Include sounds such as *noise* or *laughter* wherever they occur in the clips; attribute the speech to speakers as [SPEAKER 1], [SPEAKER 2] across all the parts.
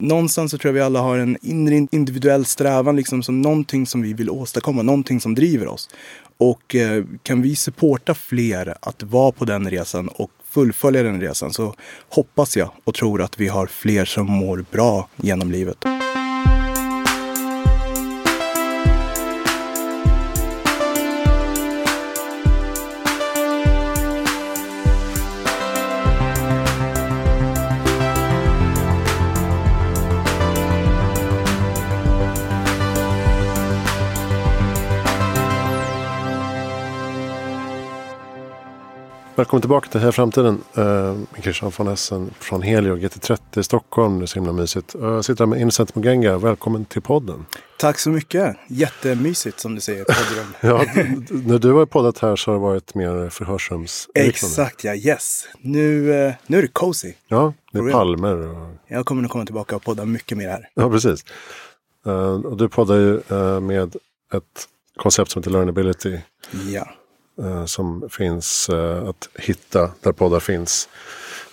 [SPEAKER 1] någonstans så tror jag vi alla har en inre individuell strävan, liksom som någonting som vi vill åstadkomma, någonting som driver oss. Och eh, kan vi supporta fler att vara på den resan och fullfölja den resan så hoppas jag och tror att vi har fler som mår bra genom livet.
[SPEAKER 2] Välkommen tillbaka till Heja Framtiden. Uh, Christian von Essen från Helio GT30 i Stockholm. Det är så himla mysigt. Uh, jag sitter här med Innocent Mogenga. Välkommen till podden.
[SPEAKER 1] Tack så mycket. Jättemysigt som du säger. *laughs*
[SPEAKER 2] ja, när du har poddat här så har det varit mer förhörsrums
[SPEAKER 1] Exakt ja, yes. Nu, uh, nu är det cozy.
[SPEAKER 2] Ja, det är palmer. Och...
[SPEAKER 1] Jag kommer nog komma tillbaka och podda mycket mer här.
[SPEAKER 2] Ja, precis. Uh, och du poddar ju med ett koncept som heter Learnability.
[SPEAKER 1] Ja.
[SPEAKER 2] Eh, som finns eh, att hitta där poddar finns.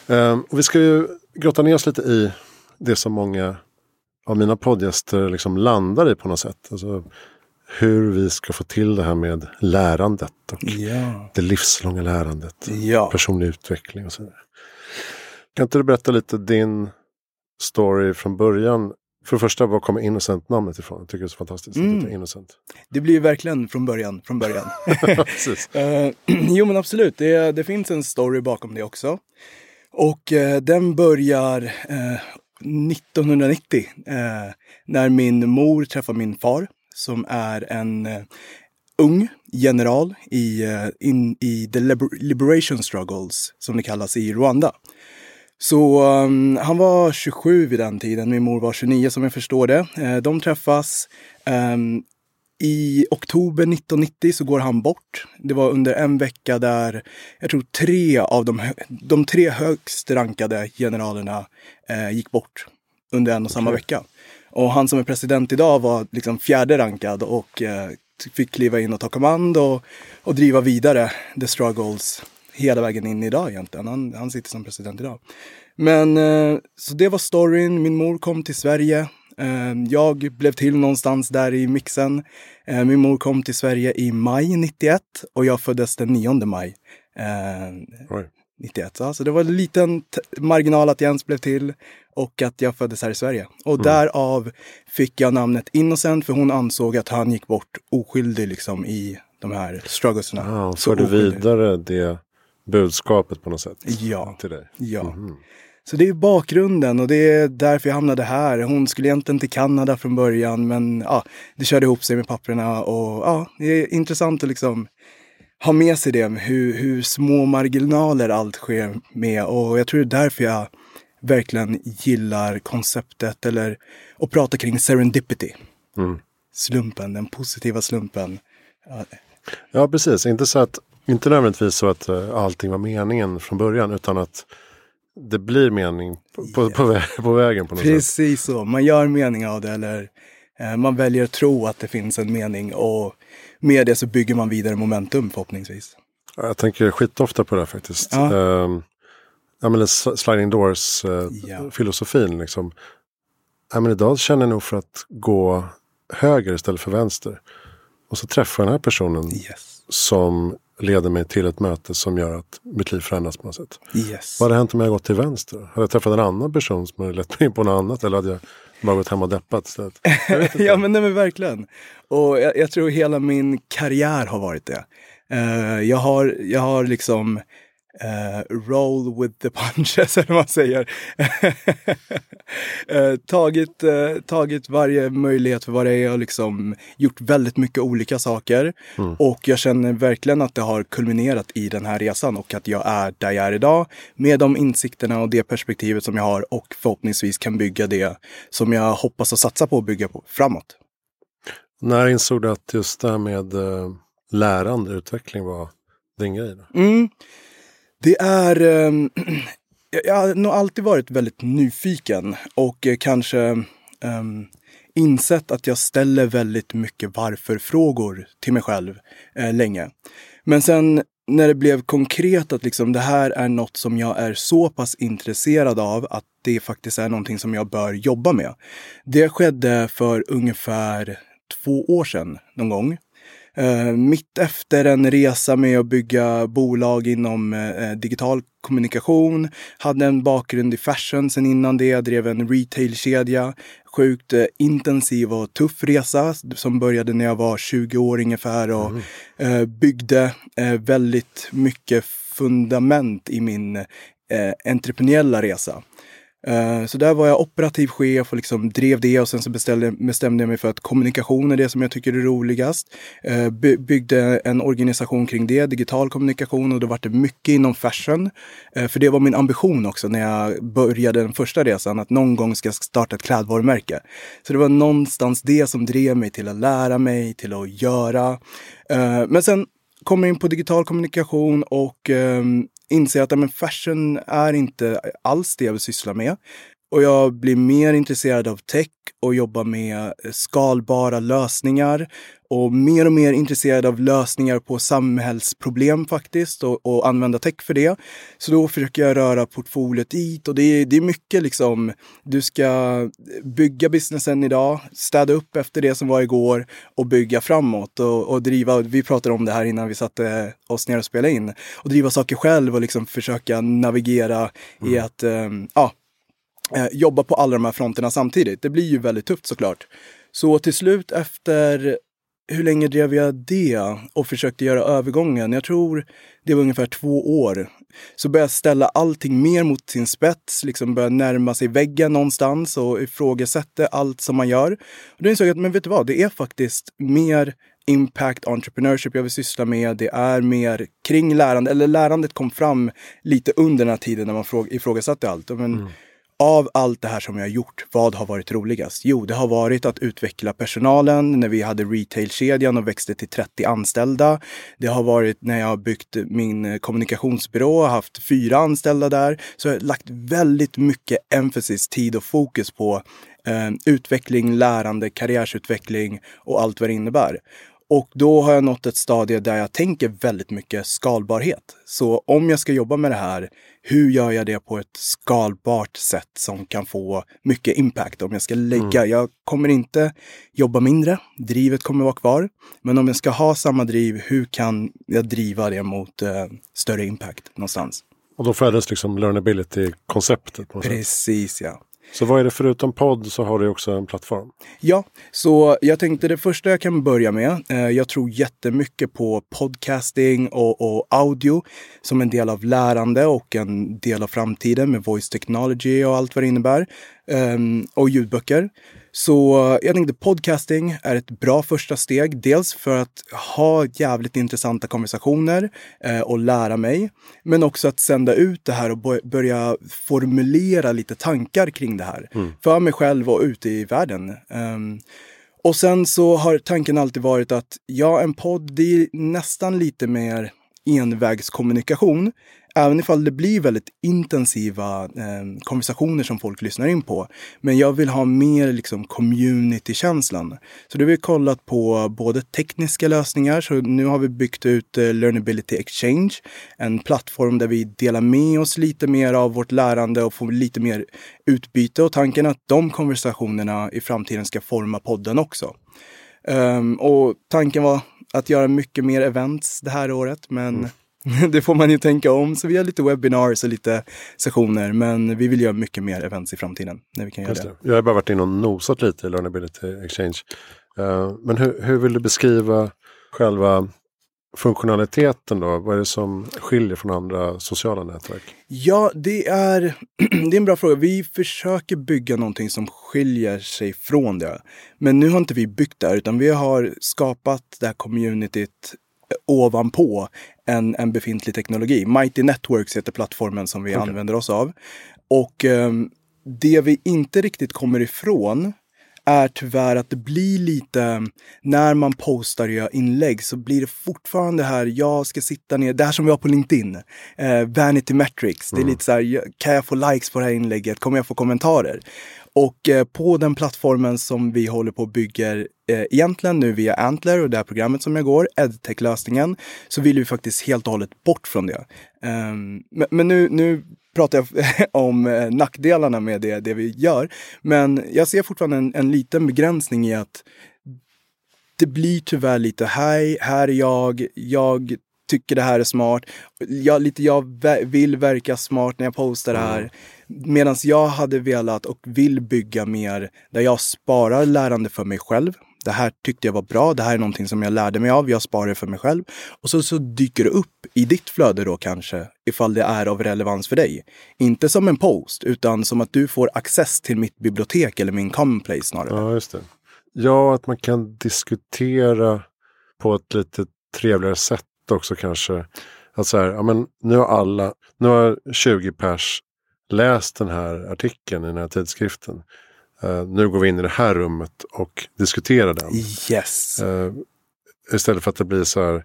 [SPEAKER 2] Eh, och vi ska ju grotta ner oss lite i det som många av mina poddgäster liksom landar i på något sätt. Alltså, hur vi ska få till det här med lärandet och ja. det livslånga lärandet.
[SPEAKER 1] Ja.
[SPEAKER 2] Personlig utveckling och så vidare. Kan inte du berätta lite din story från början för det första, var kommer Innocent namnet ifrån? Jag tycker det är så fantastiskt mm. att det är Innocent.
[SPEAKER 1] Det blir verkligen från början, från början. *laughs* uh, *laughs* *clears throat* jo men absolut, det, det, finns en story bakom det också. Och uh, den börjar uh, 1990 när min mor träffar min far som är en ung general i, in, i the liberation struggles som det kallas i Rwanda. Så um, han var 27 vid den tiden, min mor var 29 som jag förstår det. Uh, de träffas. Um, I oktober 1990 så går han bort. Det var under en vecka där jag tror tre av de, de tre högst rankade generalerna uh, gick bort under en och samma okay. vecka. Och han som är president idag var liksom fjärde rankad och uh, fick kliva in och ta kommando och, och driva vidare the struggles hela vägen in idag egentligen. Han, han sitter som president idag. Men eh, så det var storyn. Min mor kom till Sverige. Eh, jag blev till någonstans där i mixen. Eh, min mor kom till Sverige i maj 91 och jag föddes den 9 maj. Eh, 91. Så det var en liten marginal att jag ens blev till och att jag föddes här i Sverige. Och mm. därav fick jag namnet Innocent för hon ansåg att han gick bort oskyldig liksom i de här strugglesna.
[SPEAKER 2] Ah, förde vidare det budskapet på något sätt
[SPEAKER 1] ja.
[SPEAKER 2] till dig?
[SPEAKER 1] Ja. Mm. Så det är bakgrunden och det är därför jag hamnade här. Hon skulle egentligen till Kanada från början men ja, det körde ihop sig med papperna och ja, det är intressant att liksom ha med sig det, hur, hur små marginaler allt sker med och jag tror det är därför jag verkligen gillar konceptet eller att prata kring serendipity. Mm. Slumpen, den positiva slumpen.
[SPEAKER 2] Ja, precis. Inte så att inte nödvändigtvis så att uh, allting var meningen från början utan att det blir mening på, på, på, vä på vägen på något
[SPEAKER 1] Precis
[SPEAKER 2] sätt.
[SPEAKER 1] Precis så, man gör mening av det eller uh, man väljer att tro att det finns en mening och med det så bygger man vidare momentum förhoppningsvis.
[SPEAKER 2] Jag tänker skitofta på det här faktiskt. Ja. Uh, ja, men sliding doors-filosofin. Uh, ja. liksom. ja, men idag känner jag nog för att gå höger istället för vänster. Och så träffar jag den här personen
[SPEAKER 1] yes.
[SPEAKER 2] Som leder mig till ett möte som gör att mitt liv förändras på något sätt.
[SPEAKER 1] Yes.
[SPEAKER 2] Vad hade hänt om jag gått till vänster? Hade jag träffat en annan person som hade lett mig in på något annat? Eller hade jag bara gått hem och deppat istället? *laughs*
[SPEAKER 1] ja men, nej, men verkligen. Och jag, jag, tror hela min karriär har varit det. Uh, jag, har, jag har liksom Uh, roll with the punches, *laughs* eller vad man säger. uh, *laughs* tagit, uh, tagit varje möjlighet för vad det är och liksom gjort väldigt mycket olika saker. Mm. Och jag känner verkligen att det har kulminerat i den här resan och att jag är där jag är idag med de insikterna och det perspektivet som jag har och förhoppningsvis kan bygga det som jag hoppas att satsa på att bygga på framåt.
[SPEAKER 2] När insåg du att just det här med lärande, utveckling var din grej?
[SPEAKER 1] Mm. Det är... *clears throat* Eh, jag har nog alltid varit väldigt nyfiken och eh, kanske eh, insett att jag ställer väldigt mycket varför-frågor till mig själv eh, länge. Men sen när det blev konkret att liksom det här är något som jag är så pass intresserad av att det faktiskt är någonting som jag bör jobba med. Det skedde för ungefär två år sedan någon gång. Uh, mitt efter en resa med att bygga bolag inom uh, digital kommunikation, hade en bakgrund i fashion sen innan det, jag drev en retailkedja. Sjukt uh, intensiv och tuff resa som började när jag var 20 år ungefär och mm. byggde väldigt mycket fundament i min entreprenöriella resa. Eh, så där var jag operativ chef och liksom drev det och sen så beställde, bestämde jag mig för att kommunikation är det som jag tycker är roligast. Eh, by, byggde en organisation kring det, digital kommunikation och då var det mycket inom fashion. Eh, för det var min ambition också när jag började den första resan, att någon gång ska jag starta ett klädvarumärke. Så det var någonstans det som drev mig till att lära mig, till att göra. Men sen kom jag in på digital kommunikation och ehm, inser att men fashion är inte alls det jag vill syssla med. Och jag blir mer intresserad av tech och jobbar med skalbara lösningar och mer och mer intresserad av lösningar på samhällsproblem faktiskt och, och använda tech för det. Så då försöker jag röra portfoliot dit och det är, det är mycket liksom, du ska bygga businessen idag, städa upp efter det som var igår och bygga framåt och, och driva, vi pratade om det här innan vi satte oss ner och spelade in, och driva saker själv och liksom försöka navigera mm. i att, um, ja, eh, jobba på alla de här fronterna samtidigt. Det blir ju väldigt tufft såklart. Så till slut efter hur länge drev jag det och försökte göra övergången? Jag tror det var ungefär två år. Så började jag ställa allting mer mot sin spets, liksom började närma sig väggen någonstans och ifrågasätta allt som man gör. Och då insåg jag att, men vet du vad, det är faktiskt mer impact entrepreneurship jag vill syssla med. Det är mer kring lärande, eller lärandet kom fram lite under den här tiden när man ifrågasatte allt. Men, mm av allt det här som jag har gjort, vad har varit roligast? Jo, det har varit att utveckla personalen när vi hade retailkedjan och växte till 30 anställda. Det har varit när jag har byggt min kommunikationsbyrå och haft fyra anställda där. Så jag har lagt väldigt mycket emphasis, tid och fokus på eh, utveckling, lärande, karriärsutveckling och allt vad det innebär. Och då har jag nått ett stadie där jag tänker väldigt mycket skalbarhet. Så om jag ska jobba med det här, hur gör jag det på ett skalbart sätt som kan få mycket impact? Om jag ska lägga, mm. jag kommer inte jobba mindre, drivet kommer vara kvar. Men om jag ska ha samma driv, hur kan jag driva det mot eh, större impact någonstans?
[SPEAKER 2] Och då föddes liksom learnability-konceptet?
[SPEAKER 1] Precis, ja.
[SPEAKER 2] Så vad är det förutom podd så har du också en plattform?
[SPEAKER 1] Ja, så jag tänkte det första jag kan börja med. Eh, jag tror jättemycket på podcasting och, och, audio som en del av lärande och en del av framtiden med voice technology och allt vad det innebär. Eh, och ljudböcker. Så jag tänkte podcasting är ett bra första steg. Dels för att ha jävligt intressanta konversationer eh, och lära mig. Men också att sända ut det här och börja formulera lite tankar kring det här. Mm. För mig själv och ute i världen. Um, och sen så har tanken alltid varit att ja, en podd, det är nästan lite mer envägskommunikation. Även ifall det blir väldigt intensiva eh, konversationer som folk lyssnar in på. Men jag vill ha mer liksom community-känslan. Så då har vi kollat på både tekniska lösningar, så nu har vi byggt ut eh, Learnability Exchange. En plattform där vi delar med oss lite mer av vårt lärande och får lite mer utbyte. Och tanken är att de konversationerna i framtiden ska forma podden också. Um, och tanken var att göra mycket mer events det här året, men mm. *laughs* det får man ju tänka om. Så vi har lite webinars och lite sessioner. Men vi vill göra mycket mer events i framtiden. När vi kan göra det.
[SPEAKER 2] Jag har bara varit inne och nosat lite i Learnability Exchange. Uh, men hur, hur vill du beskriva själva funktionaliteten då? Vad är det som skiljer från andra sociala nätverk?
[SPEAKER 1] Ja, det är, *clears throat* det är en bra fråga. Vi försöker bygga någonting som skiljer sig från det. Men nu har inte vi byggt det, utan vi har skapat det här communityt ovanpå en, en befintlig teknologi. Mighty Networks heter plattformen som vi okay. använder oss av. Och eh, det vi inte riktigt kommer ifrån är tyvärr att det blir lite, när man postar och gör inlägg så blir det fortfarande här, jag ska sitta ner, det här som vi har på LinkedIn, eh, Vanity Metrics. Det är mm. lite så här, kan jag få likes på det här inlägget? Kommer jag få kommentarer? Och eh, på den plattformen som vi håller på och bygger eh, egentligen nu via Antler och det här programmet som jag går, EdTech-lösningen, så vill vi faktiskt helt och hållet bort från det. Um, men, men nu, nu pratar jag *laughs* om eh, nackdelarna med det, det vi gör. Men jag ser fortfarande en, en liten begränsning i att det blir tyvärr lite, hej, här är jag, jag tycker det här är smart. Jag, lite, jag vill verka smart när jag postar det här. Medan jag hade velat och vill bygga mer där jag sparar lärande för mig själv. Det här tyckte jag var bra. Det här är någonting som jag lärde mig av. Jag sparar det för mig själv. Och så, så dyker det upp i ditt flöde då kanske, ifall det är av relevans för dig. Inte som en post, utan som att du får access till mitt bibliotek eller min commonplace snarare.
[SPEAKER 2] Ja, just det. Ja, att man kan diskutera på ett lite trevligare sätt också kanske. Att så här, ja men nu har alla, nu har 20 pers läst den här artikeln i den här tidskriften. Uh, nu går vi in i det här rummet och diskuterar den.
[SPEAKER 1] Yes. Uh,
[SPEAKER 2] istället för att det blir så här,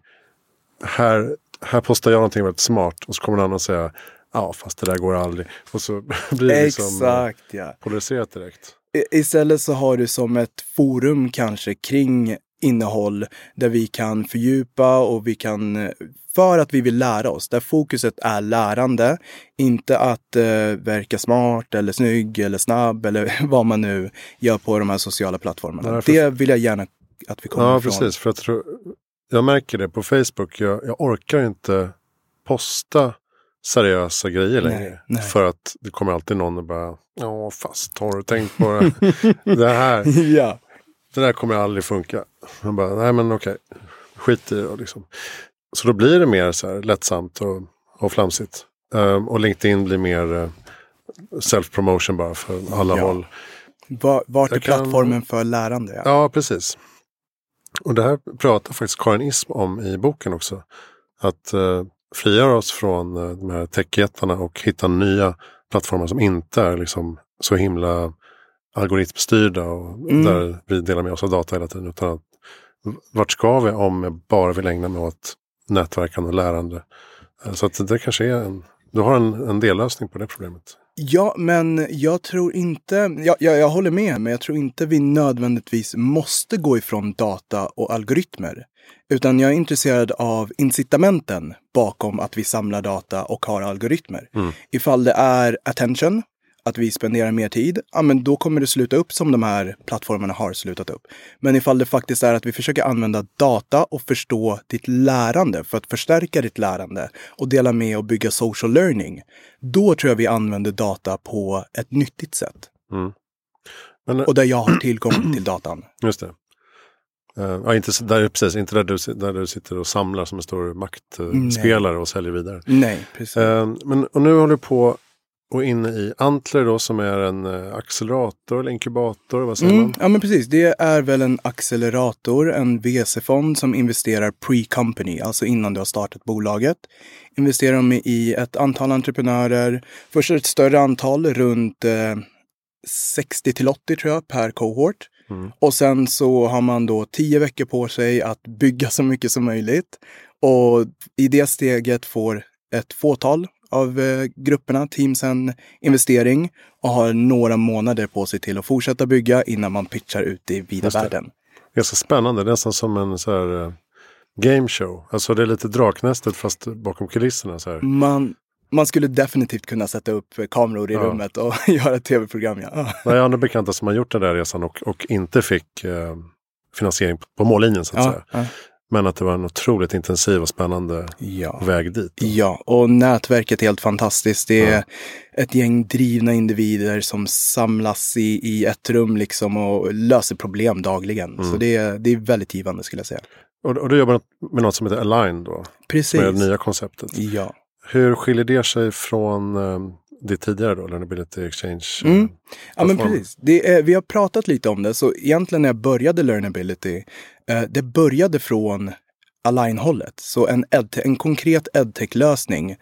[SPEAKER 2] här, här postar jag någonting väldigt smart och så kommer någon annan säga ja fast det där går aldrig. Och så *laughs* blir det liksom
[SPEAKER 1] Exakt, ja.
[SPEAKER 2] polariserat direkt.
[SPEAKER 1] Istället så har du som ett forum kanske kring innehåll där vi kan fördjupa och vi kan, för att vi vill lära oss, där fokuset är lärande, inte att uh, verka smart eller snygg eller snabb eller *laughs* vad man nu gör på de här sociala plattformarna. Nej, för... Det vill jag gärna att vi kommer
[SPEAKER 2] ja,
[SPEAKER 1] ifrån.
[SPEAKER 2] Ja, precis. För jag, tror, jag märker det på Facebook. Jag, jag orkar inte posta seriösa grejer längre. Nej, nej. För att det kommer alltid någon och bara, ja fast har du tänkt på det, *laughs* det här?
[SPEAKER 1] ja.
[SPEAKER 2] Det där kommer aldrig funka. Man bara, nej men okej, skit i det liksom. Så då blir det mer så här lättsamt och, och flamsigt. Um, och LinkedIn blir mer uh, self-promotion bara för alla ja. håll.
[SPEAKER 1] Var, vart är plattformen kan... för lärande?
[SPEAKER 2] Ja. ja, precis. Och det här pratar faktiskt Karin Ism om i boken också. Att uh, frigöra oss från uh, de här techjättarna och hitta nya plattformar som inte är liksom så himla algoritmstyrda och mm. där vi delar med oss av data hela tiden. Utan att, vart ska vi om jag bara vill ägna mig åt nätverkande och lärande? Eh, så att det kanske är en, du har en, en dellösning på det problemet.
[SPEAKER 1] Ja, men jag tror inte, jag, jag, jag håller med, men jag tror inte vi nödvändigtvis måste gå ifrån data och algoritmer. Utan jag är intresserad av incitamenten bakom att vi samlar data och har algoritmer. Mm. Ifall det är attention, att vi spenderar mer tid, ja men då kommer det sluta upp som de här plattformarna har slutat upp. Men ifall det faktiskt är att vi försöker använda data och förstå ditt lärande för att förstärka ditt lärande och dela med och bygga social learning. Då tror jag vi använder data på ett nyttigt sätt. Mm. Men, och där jag har tillgång till datan. *clears throat*
[SPEAKER 2] Just det. Uh, ja, inte, där, precis, inte där du, där du sitter och samlar som en stor maktspelare och säljer vidare.
[SPEAKER 1] Nej, precis. Uh,
[SPEAKER 2] men, och nu håller du på och inne i Antler då som är en eh, accelerator eller inkubator, vad säger mm, man?
[SPEAKER 1] Ja men precis, det är väl en accelerator, en VC-fond som investerar pre-company, alltså innan du har startat bolaget. Investerar de i ett antal entreprenörer, först ett större antal, runt eh, 60 till 80 tror jag per cohort. Mm. Och sen så har man då tio veckor på sig att bygga så mycket som möjligt. Och i det steget får ett fåtal av eh, grupperna, teamsen, investering och har några månader på sig till att fortsätta bygga innan man pitchar ut i vida världen.
[SPEAKER 2] Ganska spännande, nästan som en så här, uh, game show. Alltså det är lite Draknästet fast bakom kulisserna. Så här.
[SPEAKER 1] Man, man skulle definitivt kunna sätta upp kameror i ja. rummet och *laughs* göra ett tv-program. Ja.
[SPEAKER 2] Nej, jag har bekanta som har gjort den där resan och, och inte fick uh, finansiering på mållinjen så att ja, säga. Men att det var en otroligt intensiv och spännande ja. väg dit.
[SPEAKER 1] Ja, och nätverket är helt fantastiskt. Det är ja. ett gäng drivna individer som samlas i, i ett rum liksom och löser problem dagligen. Mm. Så det är, det är väldigt givande skulle jag säga.
[SPEAKER 2] Och, och du jobbar med något som heter Align då?
[SPEAKER 1] Precis.
[SPEAKER 2] Med det nya konceptet.
[SPEAKER 1] Ja.
[SPEAKER 2] Hur skiljer det sig från um, det tidigare då, Learnability Exchange?
[SPEAKER 1] Mm. Ja men precis. Är, vi har pratat lite om det, så egentligen när jag började Learnability det började från Align-hållet. Så en, en konkret edtech-lösning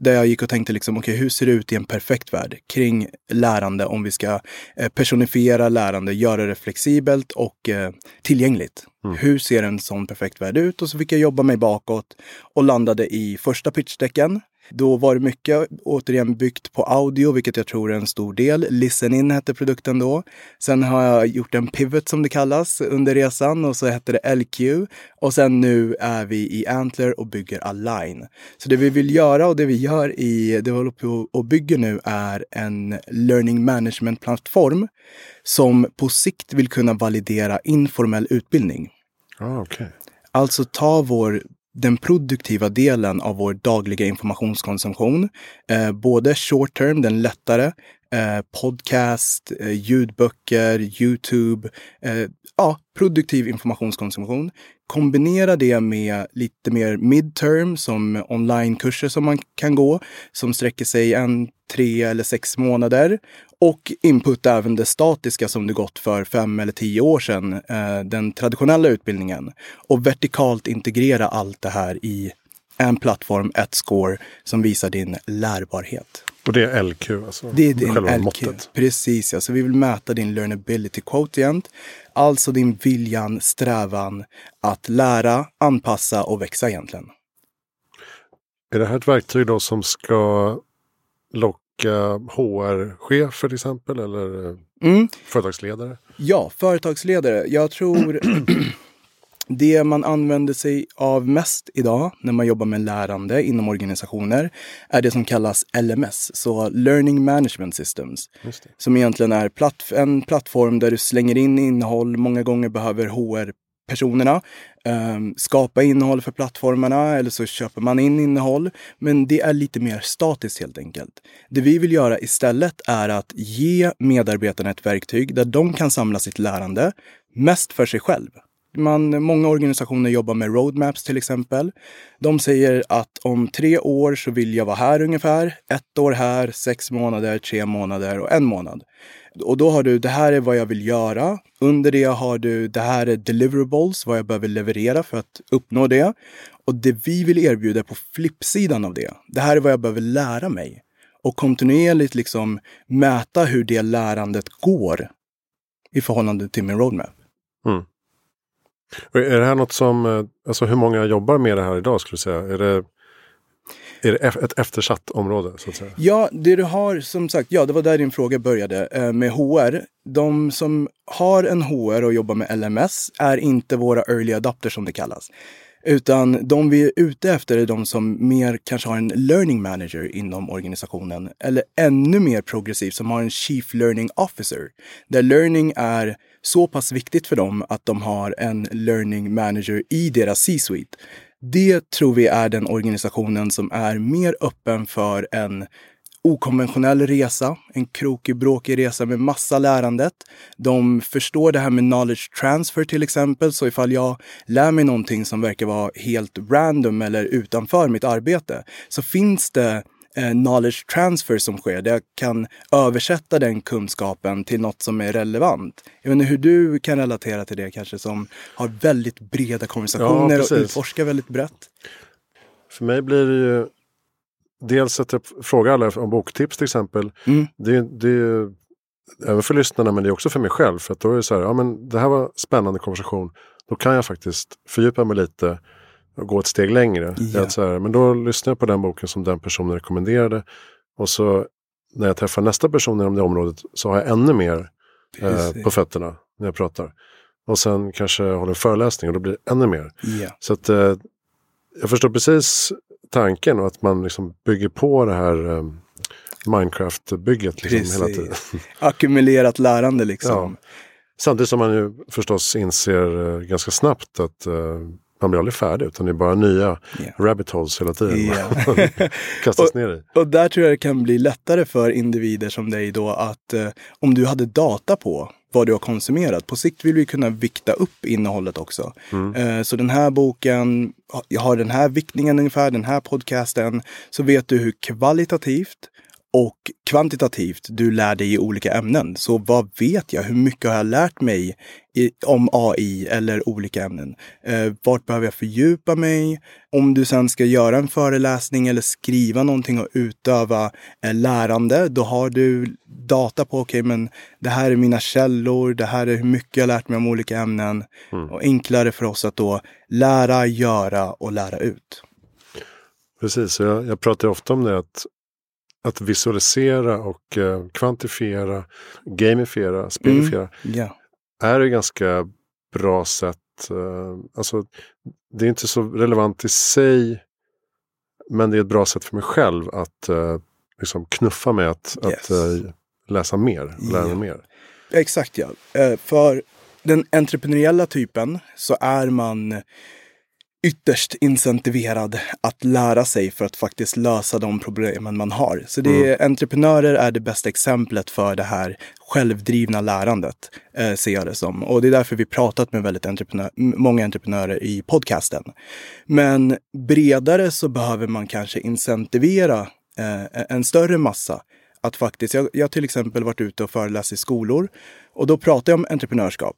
[SPEAKER 1] där jag gick och tänkte liksom, okay, hur ser det ut i en perfekt värld kring lärande om vi ska eh, personifiera lärande, göra det flexibelt och eh, tillgängligt. Mm. Hur ser en sån perfekt värld ut? Och så fick jag jobba mig bakåt och landade i första pitchdecken Då var det mycket återigen byggt på audio, vilket jag tror är en stor del. Listen In hette produkten då. Sen har jag gjort en pivot som det kallas under resan och så hette det LQ. Och sen nu är vi i Antler och bygger Align. Så det vi vill göra och det vi gör i, det vi håller på och bygger nu är en learning management plattform som på sikt vill kunna validera informell utbildning.
[SPEAKER 2] Ah, okay.
[SPEAKER 1] Alltså ta vår den produktiva delen av vår dagliga informationskonsumtion. Eh, både short term, den lättare, eh, podcast, eh, ljudböcker, Youtube. Eh, ja, produktiv informationskonsumtion. Kombinera det med lite mer midterm som onlinekurser som man kan gå som sträcker sig en, tre eller sex månader. Och input även det statiska som du gått för fem eller tio år sedan, eh, den traditionella utbildningen. Och vertikalt integrera allt det här i en plattform, ett score, som visar din lärbarhet.
[SPEAKER 2] Och det är LQ alltså?
[SPEAKER 1] Det är din LQ. Måttet. Precis, ja. Så vi vill mäta din learnability quotient. Alltså din viljan, strävan att lära, anpassa och växa egentligen.
[SPEAKER 2] Är det här ett verktyg då som ska HR-chefer till exempel eller mm. företagsledare?
[SPEAKER 1] Ja, företagsledare. Jag tror *clears throat* Det man använder sig av mest idag när man jobbar med lärande inom organisationer är det som kallas LMS, så Learning Management Systems. Som egentligen är platt, en plattform där du slänger in innehåll. Många gånger behöver HR-personerna eh, Ehm, skapa innehåll för plattformarna eller så köper man in innehåll. Men det är lite mer statiskt helt enkelt. Det vi vill göra istället är att ge medarbetarna ett verktyg där de kan samla sitt lärande mest för sig själv man, många organisationer jobbar med roadmaps till exempel. De säger att om tre år så vill jag vara här ungefär. Ett år här, sex månader, tre månader och en månad. Och då har du, det här är vad jag vill göra. Under det har du, det här är deliverables, vad jag behöver leverera för att uppnå det. Och det vi vill erbjuda på flippsidan av det, det här är vad jag behöver lära mig. Och kontinuerligt liksom mäta hur det lärandet går i förhållande till min roadmap. Mm.
[SPEAKER 2] Är det här något som, eh, alltså hur många jobbar med det här idag skulle du säga? Är det, är det ett eftersatt område? Så att säga?
[SPEAKER 1] Ja, det du har som sagt, ja det var där din fråga började eh, med HR. De som har en HR och jobbar med LMS är inte våra early adopters som det kallas. Utan de vi är ute efter är de som mer kanske har en learning manager inom organisationen. Eller ännu mer progressivt som har en chief learning officer. Där learning är så pass viktigt för dem att de har en learning manager i deras C-suite. Det tror vi är den organisationen som är mer öppen för en okonventionell resa, en krokig, bråkig resa med massa lärandet. De förstår det här med knowledge transfer till exempel, så ifall jag lär mig någonting som verkar vara helt random eller utanför mitt arbete, så finns det knowledge transfer som sker, där jag kan översätta den kunskapen till något som är relevant. Jag vet inte hur du kan relatera till det kanske, som har väldigt breda konversationer ja, och utforskar väldigt brett.
[SPEAKER 2] För mig blir det ju dels att jag frågar alla om boktips till exempel. Mm. Det, det är även för lyssnarna men det är också för mig själv. För att då är det så här, ja men det här var spännande konversation. Då kan jag faktiskt fördjupa mig lite och gå ett steg längre. Yeah. så här, men då lyssnar jag på den boken som den personen rekommenderade. Och så när jag träffar nästa person inom det området så har jag ännu mer eh, på fötterna när jag pratar. Och sen kanske jag håller en föreläsning och då blir det ännu mer.
[SPEAKER 1] Yeah.
[SPEAKER 2] Så att eh, jag förstår precis tanken och att man liksom bygger på det här um, Minecraft-bygget liksom hela tiden. *laughs*
[SPEAKER 1] Ackumulerat lärande liksom. Ja.
[SPEAKER 2] Samtidigt som man ju förstås inser uh, ganska snabbt att uh, man blir aldrig färdig utan det är bara nya yeah. rabbit holes hela tiden. Yeah. *laughs* kastas och, ner i.
[SPEAKER 1] Och där tror jag det kan bli lättare för individer som dig då att uh, om du hade data på vad du har konsumerat. På sikt vill vi kunna vikta upp innehållet också. Mm. Eh, så den här boken jag har den här viktningen ungefär, den här podcasten. Så vet du hur kvalitativt och kvantitativt du lär dig i olika ämnen. Så vad vet jag? Hur mycket har jag lärt mig i, om AI eller olika ämnen? Eh, vart behöver jag fördjupa mig? Om du sen ska göra en föreläsning eller skriva någonting och utöva eh, lärande, då har du data på, okej, okay, men det här är mina källor, det här är hur mycket jag lärt mig om olika ämnen. Mm. Och enklare för oss att då lära, göra och lära ut.
[SPEAKER 2] Precis, jag, jag pratar ofta om det att, att visualisera och eh, kvantifiera, gamifiera, spelifiera
[SPEAKER 1] Mm. Ja.
[SPEAKER 2] är ett ganska bra sätt. Eh, alltså, det är inte så relevant i sig men det är ett bra sätt för mig själv att eh, liksom knuffa mig att,
[SPEAKER 1] Yes.
[SPEAKER 2] att läsa mer, lära mig
[SPEAKER 1] Ja.
[SPEAKER 2] mer.
[SPEAKER 1] Exakt ja. För den entreprenöriella typen så är man ytterst incentiverad att lära sig för att faktiskt lösa de problemen man har. Så det är, entreprenörer är det bästa exemplet för det här självdrivna lärandet, eh, ser jag det som. Och det är därför vi pratat med väldigt entreprenör, många entreprenörer i podcasten. Men bredare så behöver man kanske incentivera eh, en större massa att faktiskt, jag, jag har till exempel varit ute och föreläst i skolor och då pratar jag om entreprenörskap.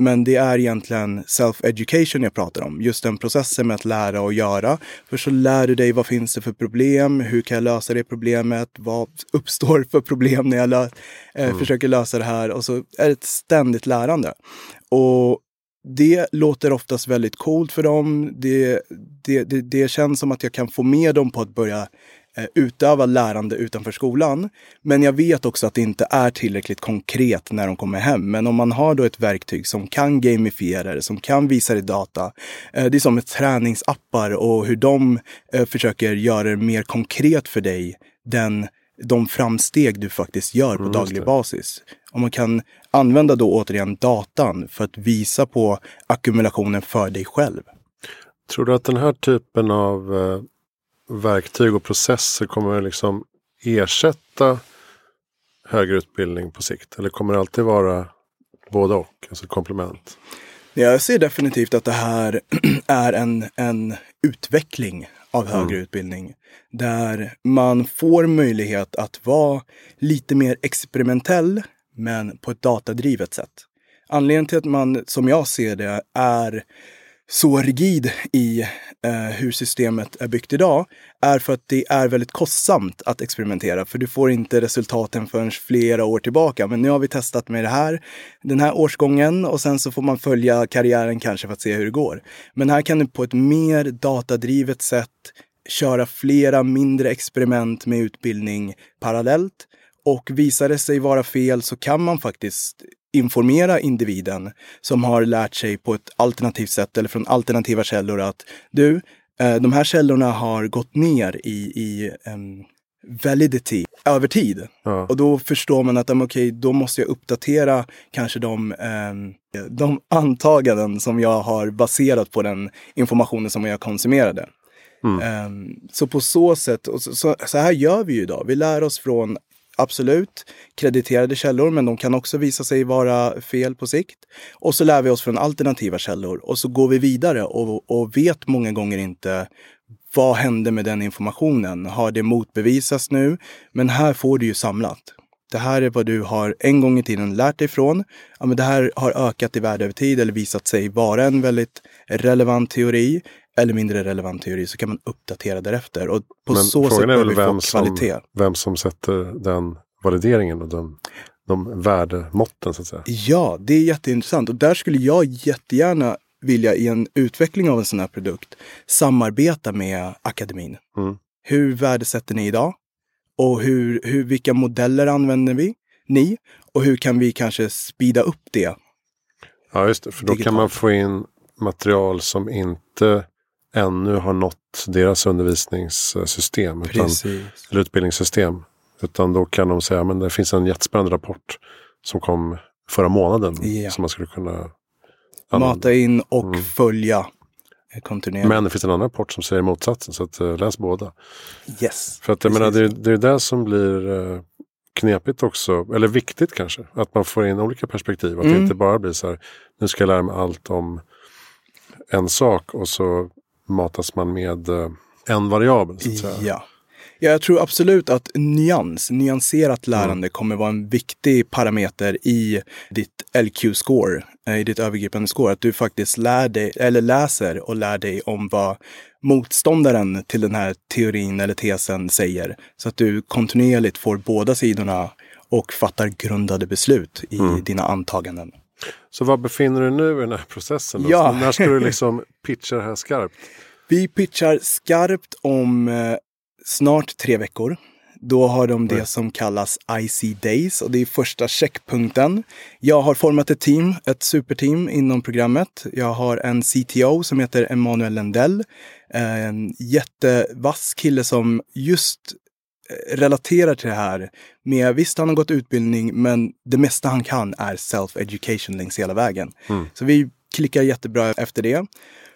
[SPEAKER 1] Men det är egentligen self-education jag pratar om. Just den processen med att lära och göra. För så lär du dig vad finns det för problem? Hur kan jag lösa det problemet? Vad uppstår för problem när jag lö- eh, försöker lösa det här? Och så är det ett ständigt lärande. Och det låter oftast väldigt coolt för dem. Det, det, det, det känns som att jag kan få med dem på att börja utöva lärande utanför skolan. Men jag vet också att det inte är tillräckligt konkret när de kommer hem. Men om man har då ett verktyg som kan gamifiera det, som kan visa dig data. Eh, det är som med träningsappar och hur de eh, försöker göra det mer konkret för dig. Den, de framsteg du faktiskt gör på
[SPEAKER 2] Mm,
[SPEAKER 1] daglig basis. Om man kan använda då återigen datan för att visa på ackumulationen för dig själv.
[SPEAKER 2] Tror du att den här typen av eh, verktyg och processer kommer liksom ersätta högre utbildning på sikt? Eller kommer det alltid vara både och, alltså ett komplement?
[SPEAKER 1] Jag ser definitivt att det här *clears throat* är en, en utveckling av högre utbildning. Där man får möjlighet att vara lite mer experimentell, men på ett datadrivet sätt. Anledningen till att man, som jag ser det, är så rigid i eh, hur systemet är byggt idag är för att det är väldigt kostsamt att experimentera. För du får inte resultaten förrän flera år tillbaka. Men nu har vi testat med det här den här årsgången och sen så får man följa karriären kanske för att se hur det går. Men här kan du på ett mer datadrivet sätt köra flera mindre experiment med utbildning parallellt. Och visar det sig vara fel så kan man faktiskt informera individen som har lärt sig på ett alternativt sätt eller från alternativa källor att du, eh, de här källorna har gått ner i, i em, validity över tid.
[SPEAKER 2] Ja.
[SPEAKER 1] Och då förstår man att um, okej, då måste jag uppdatera kanske de, em, de antaganden som jag har baserat på den informationen som jag konsumerade. Em, så på så sätt, och så, så, så här gör vi ju idag. Vi lär oss från absolut krediterade källor, men de kan också visa sig vara fel på sikt. Och så lär vi oss från alternativa källor och så går vi vidare och, och vet många gånger inte vad hände med den informationen? Har det motbevisats nu? Men här får du ju samlat. Det här är vad du har en gång i tiden lärt dig från. Ja, men det här har ökat i värde över tid eller visat sig vara en väldigt relevant teori eller mindre relevant teori så kan man uppdatera därefter. Och på
[SPEAKER 2] Men
[SPEAKER 1] så sätt
[SPEAKER 2] är
[SPEAKER 1] vi få
[SPEAKER 2] vem som,
[SPEAKER 1] kvalitet.
[SPEAKER 2] vem som sätter den valideringen och den, de värdemåtten så att säga.
[SPEAKER 1] Ja, det är jätteintressant. Och där skulle jag jättegärna vilja i en utveckling av en sån här produkt samarbeta med akademin.
[SPEAKER 2] Mm.
[SPEAKER 1] Hur värdesätter ni idag? Och hur, hur, vilka modeller använder vi? Ni? Och hur kan vi kanske speeda upp det?
[SPEAKER 2] Ja, just det. För då kan
[SPEAKER 1] Digitalt.
[SPEAKER 2] man få in material som inte ännu har nått deras undervisningssystem. Utan, eller utbildningssystem. Utan då kan de säga att det finns en jättespännande rapport som kom förra månaden.
[SPEAKER 1] Ja.
[SPEAKER 2] Som man skulle kunna använda.
[SPEAKER 1] Mata in och
[SPEAKER 2] Mm.
[SPEAKER 1] följa eh, kontinuerligt.
[SPEAKER 2] Men det finns en annan rapport som säger motsatsen. Så att, eh, läs båda.
[SPEAKER 1] yes.
[SPEAKER 2] För att jag menar, det, det är det som blir eh, knepigt också. Eller viktigt kanske. Att man får in olika perspektiv. Att det
[SPEAKER 1] Mm.
[SPEAKER 2] inte bara blir så här. Nu ska jag lära mig allt om en sak. Och så matas man med eh, en variabel. Så att säga.
[SPEAKER 1] Ja. ja, jag tror absolut att nyans, nyanserat lärande kommer vara en viktig parameter i ditt LQ-score, eh, i ditt övergripande score. Att du faktiskt lär dig, eller läser och lär dig om vad motståndaren till den här teorin eller tesen säger. Så att du kontinuerligt får båda sidorna och fattar grundade beslut i dina antaganden.
[SPEAKER 2] Så var befinner du dig nu i den här processen? Då?
[SPEAKER 1] Ja.
[SPEAKER 2] När ska du liksom pitcha det här skarpt?
[SPEAKER 1] Vi pitchar skarpt om eh, snart tre veckor. Då har de det som kallas IC Days och det är första checkpunkten. Jag har format ett team, ett superteam inom programmet. Jag har en CTO som heter Emanuel Lendell. En jättevass kille som just relaterar till det här med, visst han har gått utbildning, men det mesta han kan är self-education längs hela vägen. Mm. Så vi klickar jättebra efter det.